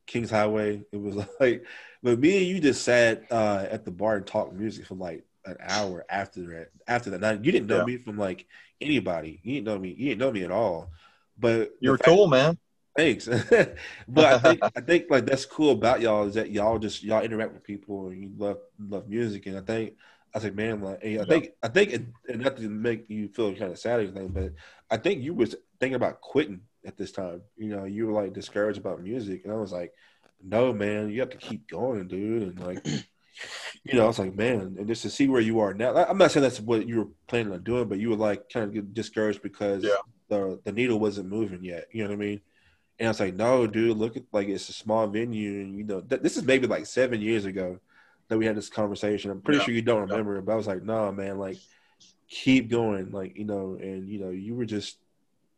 Kings Highway. It was [laughs] like, but me and you just sat uh, at the bar and talked music for like an hour after that. After that, now, you didn't know Yeah. me from like anybody. You didn't know me. You didn't know me at all. But You the were fact- cool, man. Thanks. [laughs] but I think I think like that's cool about y'all is that y'all just y'all interact with people and you love love music and I think I said man like and I think I think it, and not to make you feel kind of sad or anything but I think you was thinking about quitting at this time. You know you were like discouraged about music and I was like no man you have to keep going dude and like [clears throat] you know I was like man and just to see where you are now I'm not saying that's what you were planning on doing but you were like kind of get discouraged because Yeah. the the needle wasn't moving yet you know what I mean? And I was like, no, dude, look at like it's a small venue, and you know, th- this is maybe like seven years ago that we had this conversation. I'm pretty Yeah. sure you don't remember it, but I was like, no, man, like keep going, like you know, and you know, you were just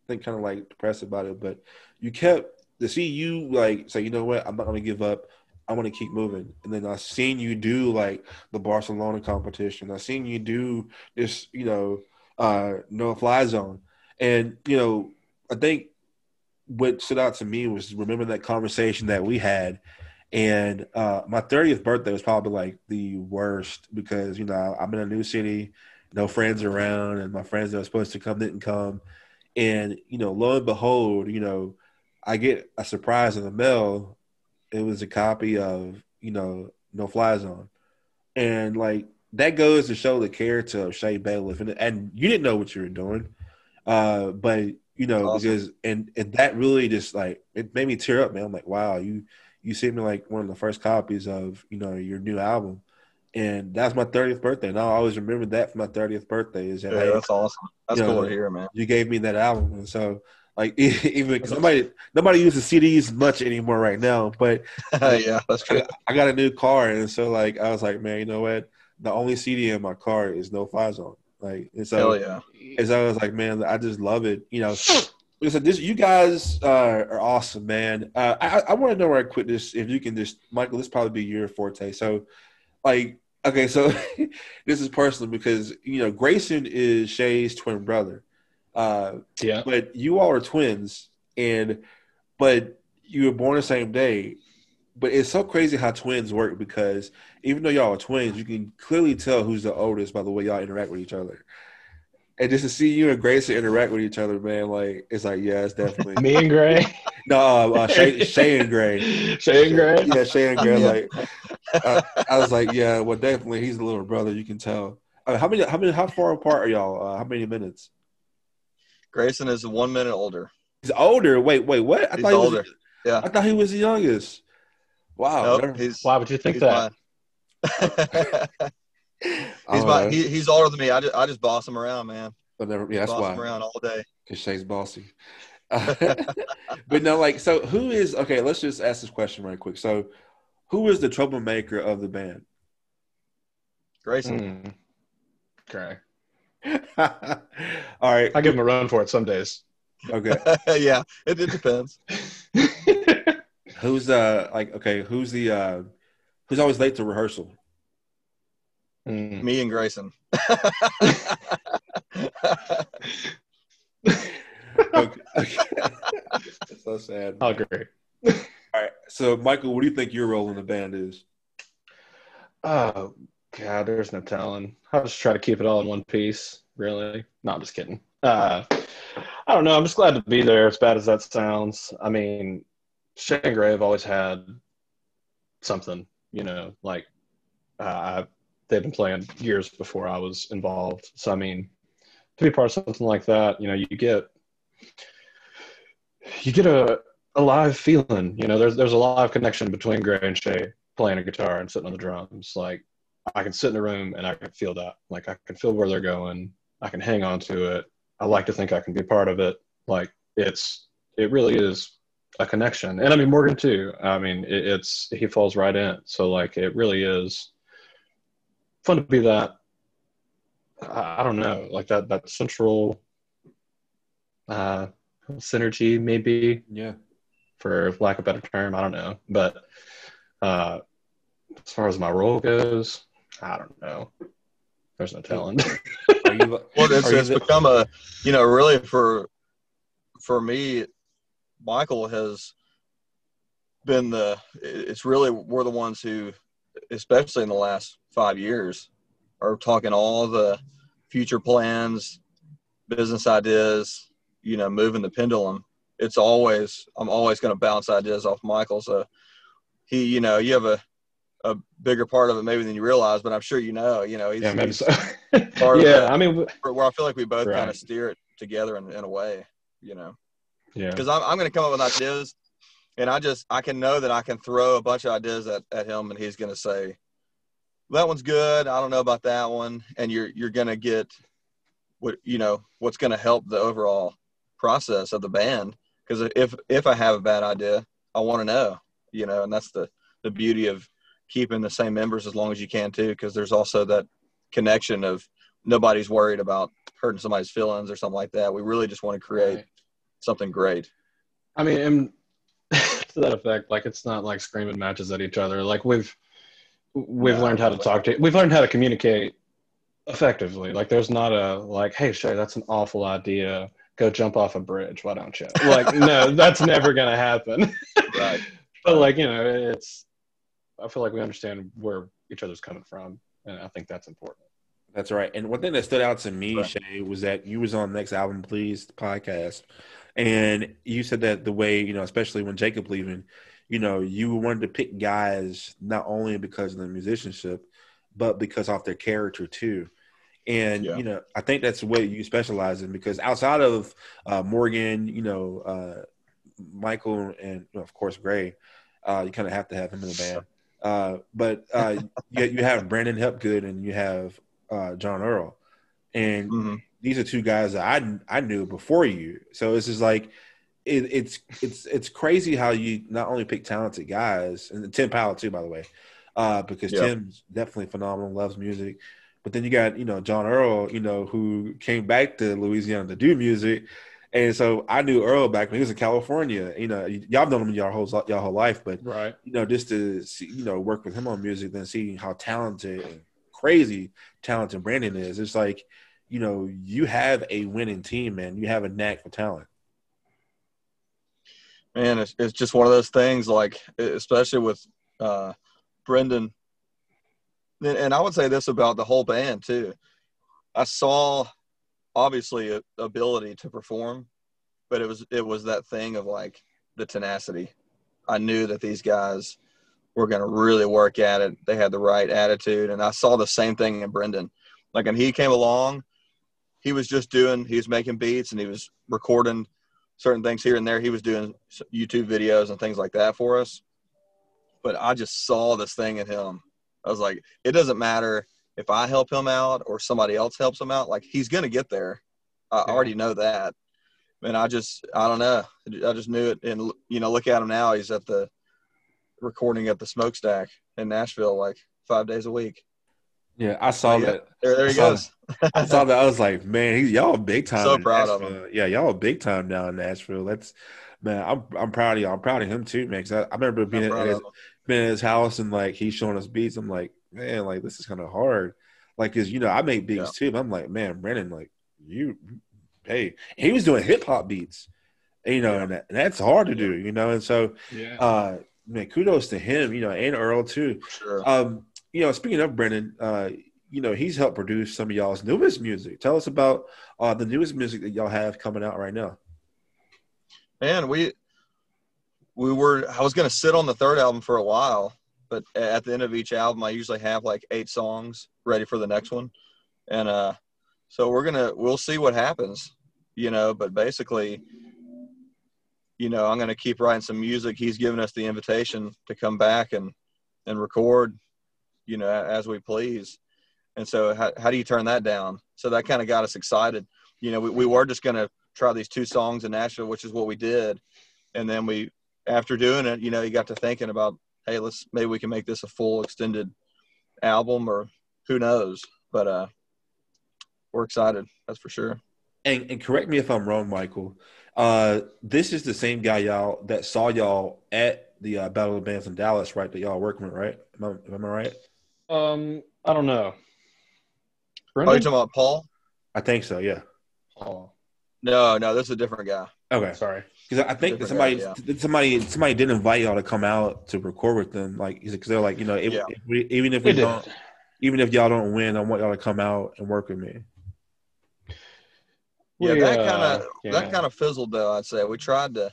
I think kind of like depressed about it, but you kept to see you like say, you know what, I'm not gonna give up. I want to keep moving, and then I seen you do like the Barcelona competition. I seen you do this, you know, uh, no fly zone, and you know, I think what stood out to me was remembering that conversation that we had. And uh, my 30th birthday was probably like the worst because, you know, I'm in a new city, no friends around, and my friends that were supposed to come didn't come. And, you know, lo and behold, you know, I get a surprise in the mail. It was a copy of, you know, No Fly Zone. And like that goes to show the character of Shay Bailiff. And, and you didn't know what you were doing. Uh, but you know, Awesome. because and and that really just like it made me tear up, man. I'm like, wow, you you sent me like one of the first copies of you know your new album, and that's my 30th birthday. And I always remember that for my 30th birthday is that Yeah, hey, that's awesome. That's cool know, to hear, man. you gave me that album, and so like [laughs] even nobody nobody uses CDs much anymore right now, but [laughs] yeah, that's I true. got, I got a new car, and so like I was like, man, you know what? The only CD in my car is No Fly Zone. Like, and so Hell yeah. and so I was like, man, I just love it. You know, Listen, this you guys uh, are awesome, man. Uh, I I want to know where I quick this if you can just Michael, this probably be your forte. So, like, okay, so [laughs] this is personal because you know Grayson is Shay's twin brother. Uh, Yeah. but you all are twins, and but you were born the same day. But it's so crazy how twins work because even though y'all are twins, you can clearly tell who's the oldest by the way y'all interact with each other. And just to see you and Grayson interact with each other, man, like it's like, yeah, it's definitely [laughs] Me and Gray. [laughs] no, uh, uh, Shay, Shay and Gray. [laughs] Shay and Gray. Yeah, Shay and Gray. Like, uh, I was like, yeah, well, definitely, he's a little brother. You can tell. Uh, how many? How many? How far apart are y'all? Uh, how many minutes? Grayson is one minute older. He's older. Wait, wait, what? I He's thought he was, older. Yeah. I thought he was the youngest. Wow. Nope, he's Why would you think that? [laughs] my, he's my he, he's older than me. I just I just boss him around, man. But never, yeah, that's boss why. him around all day. Because Shay's bossy. [laughs] but no, like, so who is okay? Let's just ask this question right quick. So, who is the troublemaker of the band? Grayson. Mm. Okay. [laughs] All right. I give him a run for it some days. Okay. yeah, it, it depends. Who's uh like okay? Who's the uh who's always late to rehearsal? Mm. Me and Grayson. [laughs] Okay. [laughs] okay. That's so sad. I'll agree. All right. So, Michael, what do you think your role in the band is? Oh God, there's no telling. I'll just try to keep it all in one piece. Really? No, I'm just kidding. Uh, I don't know. I'm just glad to be there. As bad as that sounds, I mean, Shay and Gray have always had something. You know, like uh, I, they've been playing years before I was involved. So I mean, to be part of something like that, you know, you get you get a a live feeling. You know, there's there's a live connection between Gray and Shay playing a guitar and sitting on the drums. Like I can sit in a room and I can feel that. Like I can feel where they're going. I can hang on to it. I like to think I can be part of it. Like it's it really is a connection. And I mean Morgan too. I mean it, it's he falls right in. So like it really is fun to be that. I, I don't know, like that that central uh, synergy maybe Yeah. for lack of a better term. I don't know, but uh, as far as my role goes, I don't know. There's no telling. You, [laughs] Well, it's, it's the- become a, you know, really for, for me, Michael has been the. It's really we're the ones who, especially in the last five years, are talking all the future plans, business ideas. You know, moving the pendulum. It's always I'm always going to bounce ideas off Michael. So he, you know, you have a a bigger part of it maybe than you realize, but I'm sure you know. You know, he's, yeah, maybe he's so. [laughs] part of yeah, it I mean, where I feel like we both kind of steer it together in, in a way, you know, yeah, because I'm, I'm going to come up with ideas and I just, I can know that I can throw a bunch of ideas at, at him and he's going to say, that one's good. I don't know about that one. And you're, you're going to get what, you know, what's going to help the overall process of the band. Cause if, if I have a bad idea, I want to know, you know, and that's the, the beauty of keeping the same members as long as you can too. Cause there's also that connection of nobody's worried about hurting somebody's feelings or something like that. We really just want to create Right. something great. I mean, and [laughs] to that effect, like it's not like screaming matches at each other. Like we've we've learned how to talk to. We've learned how to communicate effectively. Like there's not a like, hey Shay, that's an awful idea. Go jump off a bridge. Why don't you? Like no, [laughs] that's never gonna happen. Right. [laughs] but like you know, it's. I feel like we understand where each other's coming from, and I think that's important. That's right. And one thing that stood out to me, Right. Shay, was that you was on Next Album Please podcast, and you said that the way you know, especially when Jacob leaving, you know, you wanted to pick guys not only because of the musicianship, but because of their character too. And Yeah. you know, I think that's what you specialize in because outside of uh, Morgan, you know, uh, Michael, and of course Gray, uh, you kind of have to have him in the band. Uh, but uh, you, you have Brandon Hepgood and you have uh, John Earl, and hmm these are two guys that I I knew before you. So it's just like it, it's it's it's crazy how you not only pick talented guys and Tim Powell too, by the way, uh, because Yeah. Tim's definitely phenomenal, loves music. But then you got you know John Earl, you know who came back to Louisiana to do music, And so I knew Earl back when he was in California. You know, y- y'all known him your whole your whole life, but Right. you know, just to see, you know work with him on music, then seeing how talented, and crazy talented Brandon is. It's like, you know, you have a winning team, man. You have a knack for talent. Man, it's, it's just one of those things. Like especially with uh, Brendan, and, and I would say this about the whole band too. I saw obviously a ability to perform, but it was it was that thing of like the tenacity. I knew that these guys were going to really work at it. They had the right attitude, and I saw the same thing in Brendan. Like when he came along, he was just doing. He was making beats and he was recording certain things here and there. He was doing YouTube videos and things like that for us. But I just saw this thing in him. I was like, it doesn't matter if I help him out or somebody else helps him out. Like he's gonna get there. I Yeah. already know that. And I just, I don't know. I just knew it. And you know, look at him now. He's at the recording at the smokestack in Nashville, like five days a week. Yeah, I saw Yeah. that. There, there I he saw goes. I saw that. I was like, man, he, y'all big time. So in proud of Nashville. Yeah, y'all big time down in Nashville. That's man, I'm I'm proud of y'all. I'm proud of him too, man. 'cause I, I remember being I'm at his, being at his house and like he's showing us beats. I'm like, man, like this is kind of hard. Like, cause you know I make beats too. But I'm like, man, Brennan, like you, hey, he was doing hip hop beats, you know, and, that, and that's hard to do, you know. And so, Yeah. uh, man, kudos to him, you know, and Earl too. Sure. Um, you know, speaking of Brennan, uh, you know, he's helped produce some of y'all's newest music. Tell us about uh, the newest music that y'all have coming out right now. Man, we we were I was gonna sit on the third album for a while, but at the end of each album I usually have like eight songs ready for the next one. And uh so we're gonna we'll see what happens, you know, but basically you know, I'm gonna keep writing some music. He's given us the invitation to come back and and record, you know, as we please. And so how, how do you turn that down? So that kind of got us excited. You know, we, we were just gonna try these two songs in Nashville, which is what we did. And then we, after doing it, you know, you got to thinking about, hey, let's maybe we can make this a full extended album, or who knows. But uh, we're excited, that's for sure. And, and correct me if I'm wrong, Michael. Uh, this is the same guy y'all that saw y'all at the uh, Battle of Bands in Dallas, right? That y'all working with, right? Am I, am I right? Um, I don't know. Are you talking about Paul? I think so. Yeah. Oh, No, no, this is a different guy. Okay. sorry. Because I think that somebody, guy, somebody, somebody did invite y'all to come out to record with them. Like, because they're like, you know, if, Yeah. if we, even if we, We don't, even if y'all don't win, I want y'all to come out and work with me. Yeah, We, that uh, kind of yeah. that kind of fizzled though. I'd say we tried to.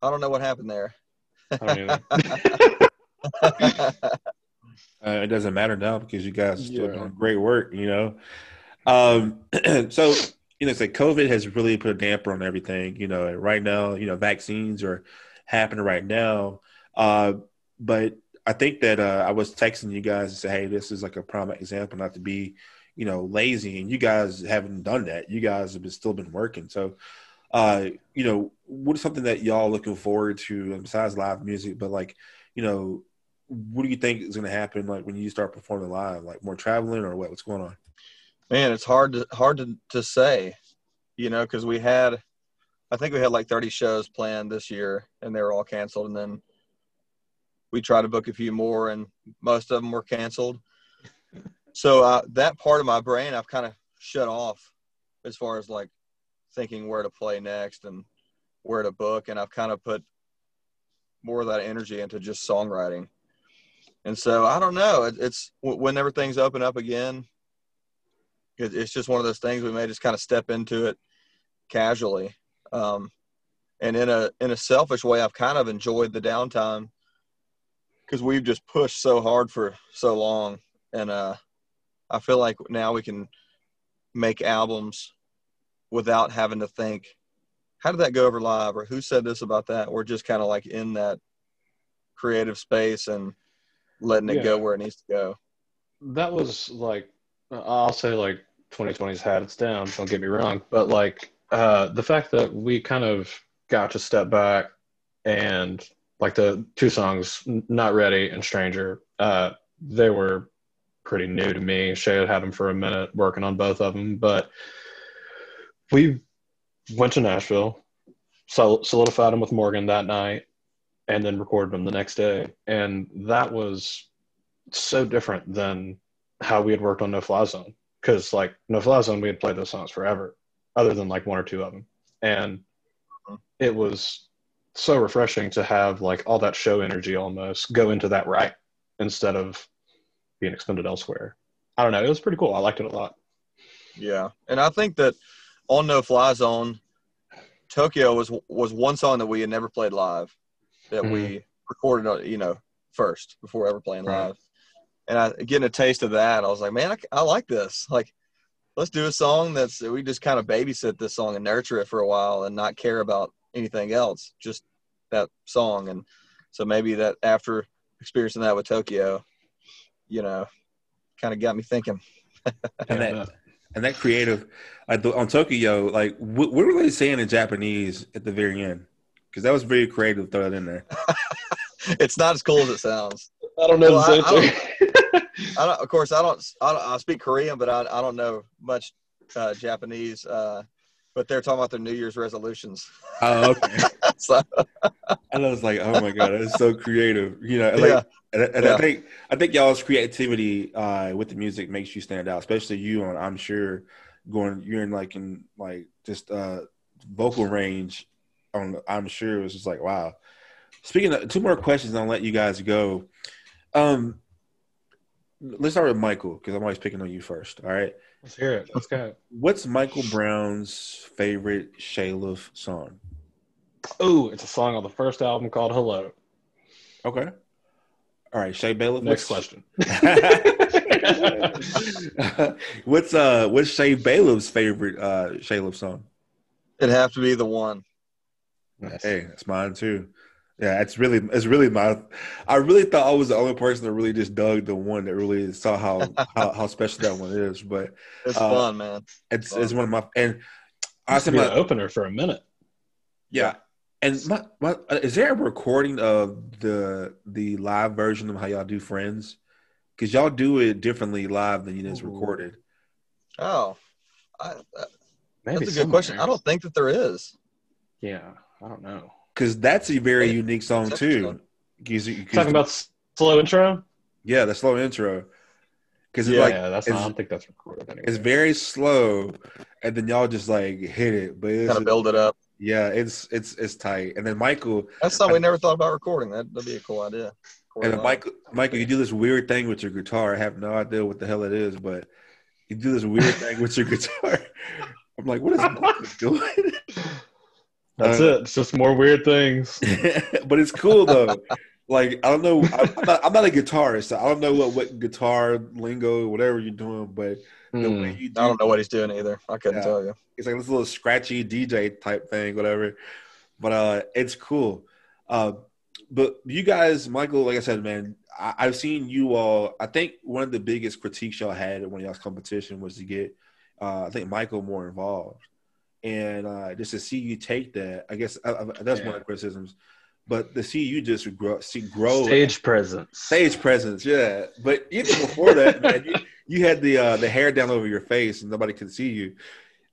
I don't know what happened there. [laughs] [laughs] I don't either. Uh, it doesn't matter now because you guys are still Yeah. doing great work, you know. Um, [clears throat] so you know, say COVID has really put a damper on everything. You know, and right now, you know, vaccines are happening right now. Uh, but I think that uh, I was texting you guys and say, hey, this is like a prime example not to be, you know, lazy, and you guys haven't done that. You guys have been, still been working. So, uh, you know, what is something that y'all looking forward to besides live music? But like, you know, what do you think is going to happen like when you start performing live like more traveling or what what's going on Man, it's hard to hard to, to say, you know, because we had, I think we had like 30 shows planned this year, and they were all canceled. And then we tried to book a few more, and most of them were canceled. [laughs] So uh, that part of my brain, I've kind of shut off as far as like thinking where to play next and where to book, and I've kind of put more of that energy into just songwriting. And so I don't know. It, it's whenever things open up again, it, it's just one of those things we may just kind of step into it casually. Um, and in a in a selfish way, I've kind of enjoyed the downtime because we've just pushed so hard for so long, and uh, I feel like now we can make albums without having to think, how did that go over live, or who said this about that. We're just kind of like in that creative space and letting it go where it needs to go. that was like I'll say like 2020's had its down. Don't get me wrong, but like uh, the fact that we kind of got to step back and like the two songs, "Not Ready" and "Stranger," uh, they were pretty new to me. Shay had had them for a minute, working on both of them, but we went to Nashville, solidified him with Morgan that night, and then recorded them the next day. And that was so different than how we had worked on No Fly Zone. Because like No Fly Zone, we had played those songs forever, other than like one or two of them, and mm-hmm. it was so refreshing to have like all that show energy almost go into that right instead of being expended elsewhere. I don't know. It was pretty cool. I liked it a lot. Yeah, and I think that on No Fly Zone, Tokyo was was one song that we had never played live, that we recorded, uh, you know, first before ever playing Right. live. And I getting a taste of that, I was like, man, I, I like this. Like, let's do a song that's we just kind of babysit this song and nurture it for a while and not care about anything else, just that song. And so maybe that after experiencing that with Tokyo, you know, kind of got me thinking. [laughs] and that and that creative uh, the- on Tokyo, like what, what were they saying in Japanese at the very end? Because that was very creative. to Throw that in there. [laughs] it's not as cool as it sounds. I don't know Well, the I- I answer. [laughs] I don't, of course, I don't, I don't. I speak Korean, but I, I don't know much uh, Japanese. Uh, but they're talking about their New Year's resolutions. Oh, okay. [laughs] so, and I was like, oh my god, that's so creative. You know, like, Yeah. and, and Yeah. I think I think y'all's creativity uh, with the music makes you stand out, especially you on. I'm sure going you're in like in like just uh, vocal range. On I'm sure it was just like wow. Speaking of two more questions, I'll let you guys go. Um, let's start with Michael because I'm always picking on you first. All right. Let's hear it. Let's go. What's Michael Brown's favorite Shaylif song? Oh, it's a song on the first album called Hello. Okay. All right, Shay Bailiff. Next question. [laughs] what's uh what's Shay Bailiff's favorite uh Shaylif song? it'd have to be the one. Hey, that's mine too. Yeah, it's really it's really my I really thought I was the only person that really just dug the one that really saw how how, how special that one is. But [laughs] It's uh, fun, man. It's it's one of my and I said be my opener for a minute. Yeah. And my, my, uh, is there a recording of the the live version of how y'all do Friends? Because y'all do it differently live than you just recorded. Oh, I, that- Maybe that's a good question. I don't think that there is. Yeah, I don't know. Because that's a very Hey, unique song that's too. interesting. 'Cause you- 'cause- Talking about slow intro. yeah, the slow intro. Because it's Yeah, like that's not, I don't think that's recorded anyway. it's very slow, and then y'all just like hit it. But it's Kind of build it up. yeah, it's it's it's tight. And then Michael, That's something we never thought about recording. That that'd be a cool idea. Record And then. Michael, Michael, you do this weird thing with your guitar. I have no idea what the hell it is, but you do this weird thing with your [laughs] guitar. I'm like, what is Michael doing? [laughs] That's Uh, it. It's just more weird things. [laughs] but it's cool though. Like I don't know, I'm I'm not, I'm not a guitarist. So I don't know what, what guitar lingo, whatever you're doing, but the way you do, I don't know what he's doing either. I couldn't Yeah. tell you. it's like this little scratchy DJ type thing, whatever. But uh, it's cool. Uh, but you guys, Michael, like I said, man, I, I've seen you all. I think one of the biggest critiques y'all had at one of y'all's competition was to get, uh, I think Michael more involved, and uh, just to see you take that. I guess uh, uh, that's one of the criticisms. But to see you just grow, see grow Stage presence. stage presence, yeah. But even before that, man, you, [laughs] you had the uh, the hair down over your face and nobody could see you.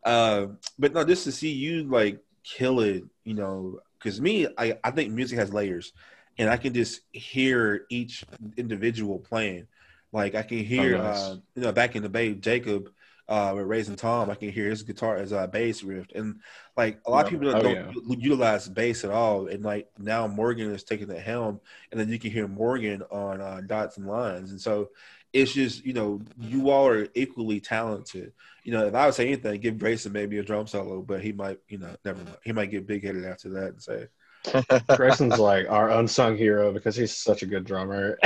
Uh, but no, just to see you like kill it, you know, because me, I, I think music has layers, and I can just hear each individual playing. Like I can hear, Oh, nice. uh, you know, back in the bay, Jacob uh, with Raising Tom, I can hear his guitar as a bass riff, and like a lot of Yeah. people Oh, don't, yeah. utilize bass at all. And like now Morgan is taking the helm, and then you can hear Morgan on uh, dots and lines, and so it's just you know you all are equally talented. You know, if I would say anything, give Grayson maybe a drum solo, but he might, you know, never mind. He might get big headed after that and say, [laughs] Grayson's like our unsung hero because he's such a good drummer.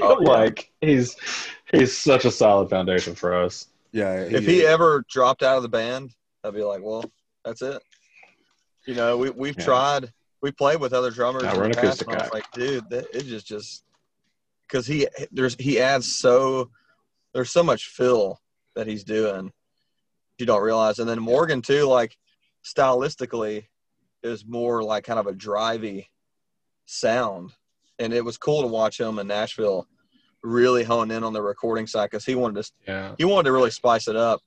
Oh, [laughs] yeah. [laughs] like he's he's such a solid foundation for us. "Yeah." if he ever dropped out of the band, I'd be like, well, that's it. You know, we we've Yeah. tried. We played with other drummers. Now in the past, acoustic and I was like, dude, that, it just just because he there's he adds so there's so much fill that he's doing. You don't realize, and then Morgan too, like stylistically, is more like kind of a drivey sound, and it was cool to watch him in Nashville really hone in on the recording side because he wanted to Yeah. he wanted to really spice it up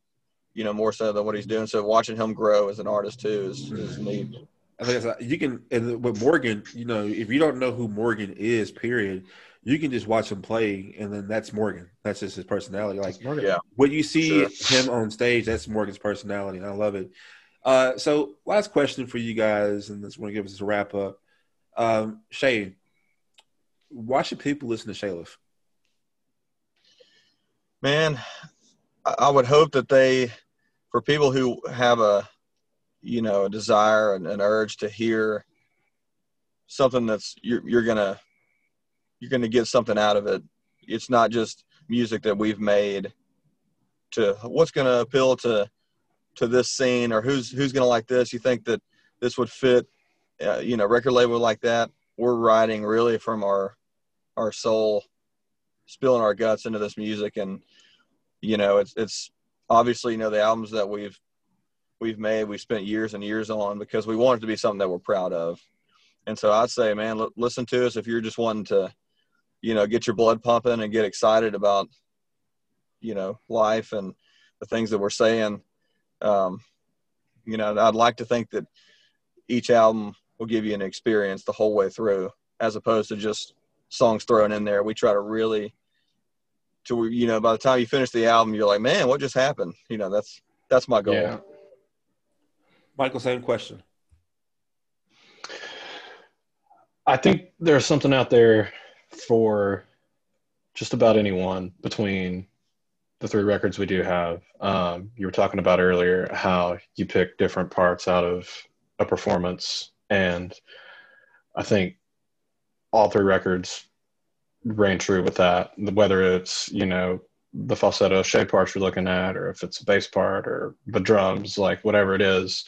you know, more so than what he's doing. So watching him grow as an artist too is, is neat. I think it's, you can and with Morgan, you know, if you don't know who Morgan is, period, you can just watch him play, and then that's Morgan. That's just his personality. Like Yeah. what you see Sure. him on stage, that's Morgan's personality. and I love it. Uh, so last question for you guys, and this want to give us a wrap up. Um, Shay, why should people listen to Shaylif? Man, I would hope that they, for people who have a, you know, a desire and an urge to hear something that's you're you're gonna you're gonna get something out of it. It's not just music that we've made to what's gonna appeal to to this scene or who's who's gonna like this. You think that this would fit, uh, you know, record label like that? We're writing really from our our soul, spilling our guts into this music. And you know it's it's obviously you know the albums that we've we've made we've spent years and years on because we want it to be something that we're proud of. And so i'd say man l- listen to us if you're just wanting to you know get your blood pumping and get excited about you know life and the things that we're saying. Um you know i'd like to think that each album will give you an experience the whole way through as opposed to just songs thrown in there we try to really to you know by the time you finish the album you're like man what just happened you know that's that's my goal Yeah. Michael, same question. I think there's something out there for just about anyone between the three records we do have. Um, you were talking about earlier how you pick different parts out of a performance, and I think all three records reign true with that. Whether it's you know the falsetto shape parts you're looking at, or if it's a bass part or the drums, like whatever it is,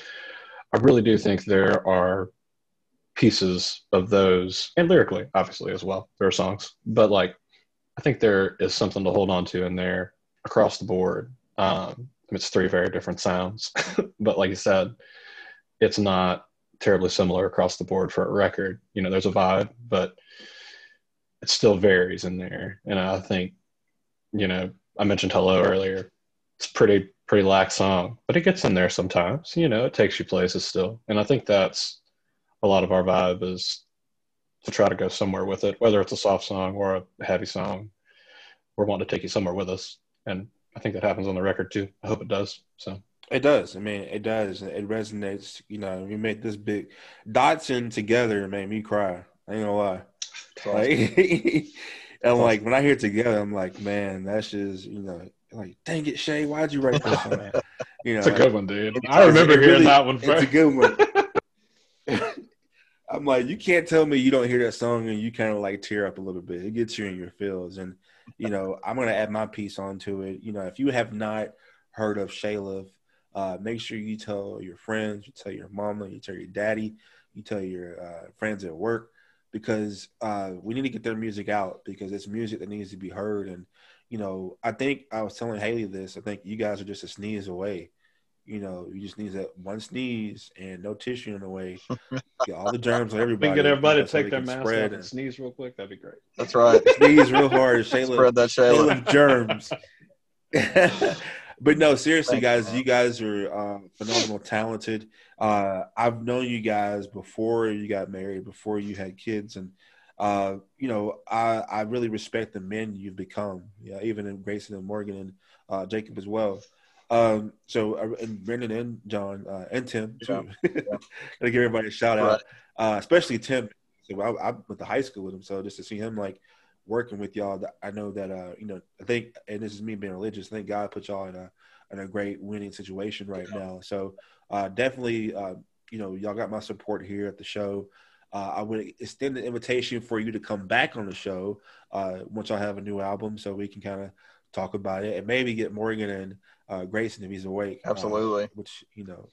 I really do think there are pieces of those and lyrically obviously as well there are songs. But like i think there is something to hold on to in there across the board. Um it's three very different sounds. [laughs] But like you said it's not terribly similar across the board for a record. You know there's a vibe but it still varies in there. And i think you know i mentioned hello earlier. It's pretty pretty lax song but it gets in there sometimes. You know it takes you places still. And i think that's a lot of our vibe is to try to go somewhere with it, whether it's a soft song or a heavy song. We're wanting to take you somewhere with us, and I think that happens on the record too. I hope it does. So It does. I mean, it does. It resonates. You know, we made this big Dotson together made me cry. I ain't gonna lie. Like, [laughs] and like when I hear together, I'm like, man, that's just you know, like, dang it, Shay, why'd you write this [laughs] one? You know, it's a good one, dude. I remember hearing really- that one. It's a good one. [laughs] I'm like, you can't tell me you don't hear that song and you kind of like tear up a little bit. It gets you in your feels, and you know, I'm gonna add my piece onto it. You know, if you have not heard of Shaylif, uh, make sure you tell your friends, you tell your mama, you tell your daddy, you tell your uh, friends at work, because uh, we need to get their music out because it's music that needs to be heard. And you know, I think I was telling Haley this. I think you guys are just a sneeze away. You know, you just need that one sneeze and no tissue in the way. [laughs] Get all the germs on everybody. can get everybody to take their can mask off and and sneeze real quick. That'd be great. that's right sneeze real hard. Shaylif, spread that Shaylif Shaylif. germs. [laughs] but no, seriously, guys, you guys are um, phenomenal, talented. Uh, I've known you guys before you got married, before you had kids, and uh, you know, I I really respect the men you've become. Yeah, even in Grayson and Morgan and uh, Jacob as well. Um, so uh, and Brendan and John uh, and Tim too. [laughs] Gotta give everybody a shout out, uh, especially Tim. So I, I went to high school with him, so just to see him like working with y'all, I know that uh, you know, I think, and this is me being religious. Thank God put y'all in a in a great winning situation right now. So uh, definitely, uh, you know, y'all got my support here at the show. Uh, I would extend the invitation for you to come back on the show uh, once y'all have a new album, so we can kind of talk about it and maybe get Morgan and uh, Grayson if he's awake. uh, Absolutely. which you know,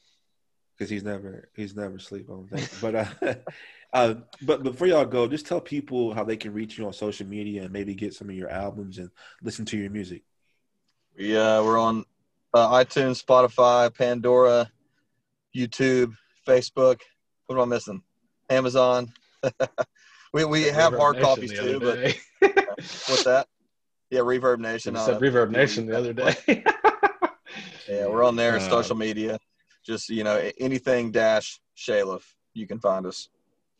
because he's never he's never asleep. I don't think. But [laughs] uh, uh, but before y'all go, just tell people how they can reach you on social media and maybe get some of your albums and listen to your music. Yeah, we're on uh, iTunes, Spotify, Pandora, YouTube, Facebook. What am I missing? Amazon. [laughs] we we have Reverb hard Nation copies too, other but day. [laughs] what's that? Yeah, Reverb You Nation. said on Reverb. Nation the other day. [laughs] Yeah, we're on there. Uh, social media, just you know anything dash Shaylif. You can find us.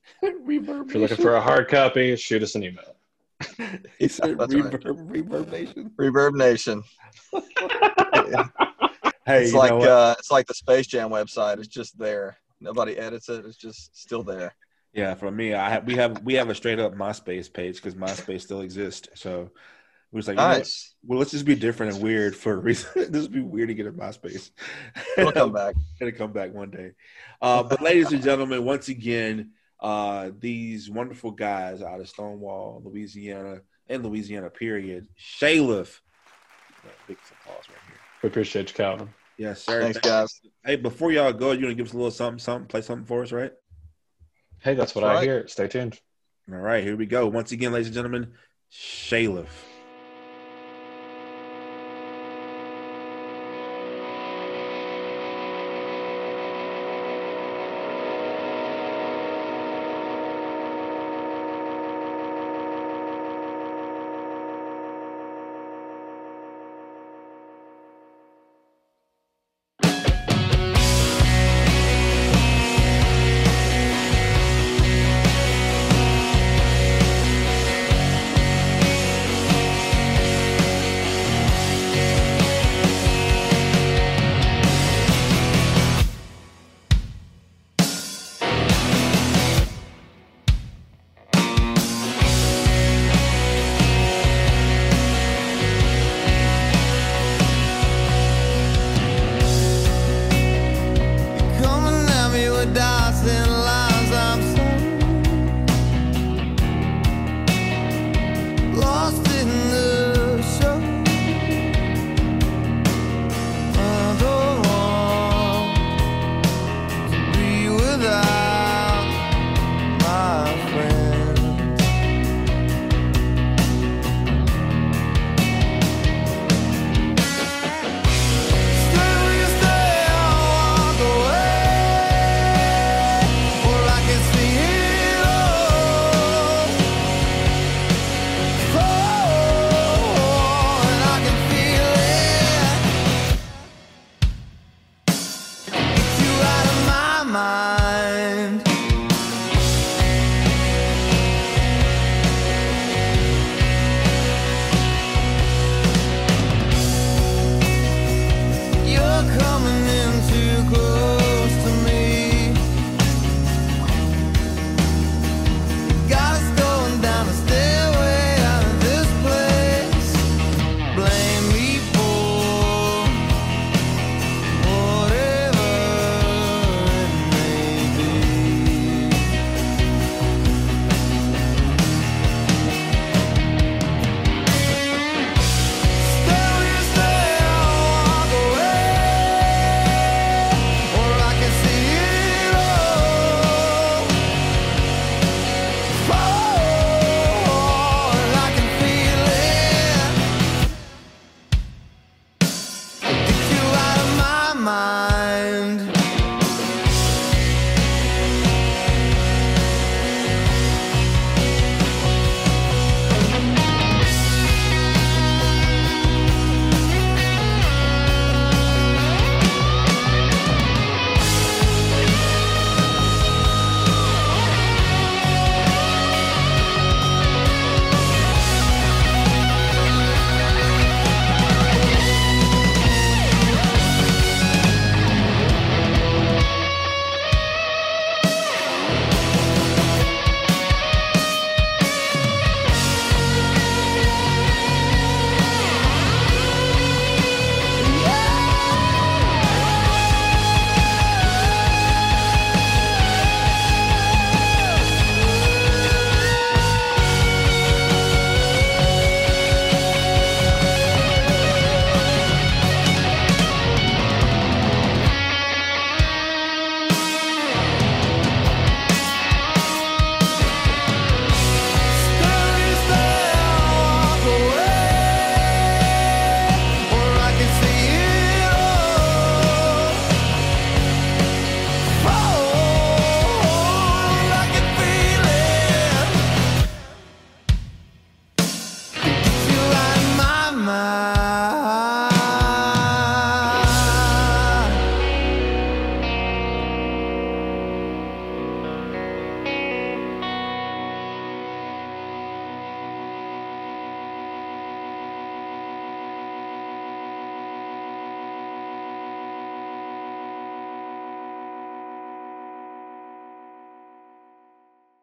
[laughs] reverb. If you're looking for a hard copy, shoot us an email. [laughs] he said That's right. reverb, reverb nation. Reverb Nation. [laughs] Hey, it's like uh, it's like the Space Jam website. It's just there. Nobody edits it. It's just still there. yeah, for me, I have we have we have a straight up MySpace page because MySpace still exists. So we was like, you know? Nice. well, let's just be different and weird for a reason. this would be weird to get a MySpace. It'll come back. It'll come back one day. Uh, but ladies and gentlemen, once again, uh, these wonderful guys out of Stonewall, Louisiana, and Louisiana, period. Shaylif. Big applause right here. We appreciate you, Calvin. Yes, sir. Thanks, guys. Hey, before y'all go, you want to give us a little something, something, play something for us, right? Hey, that's what That's I right. hear. Stay tuned. All right, here we go. Once again, ladies and gentlemen, Shaylif.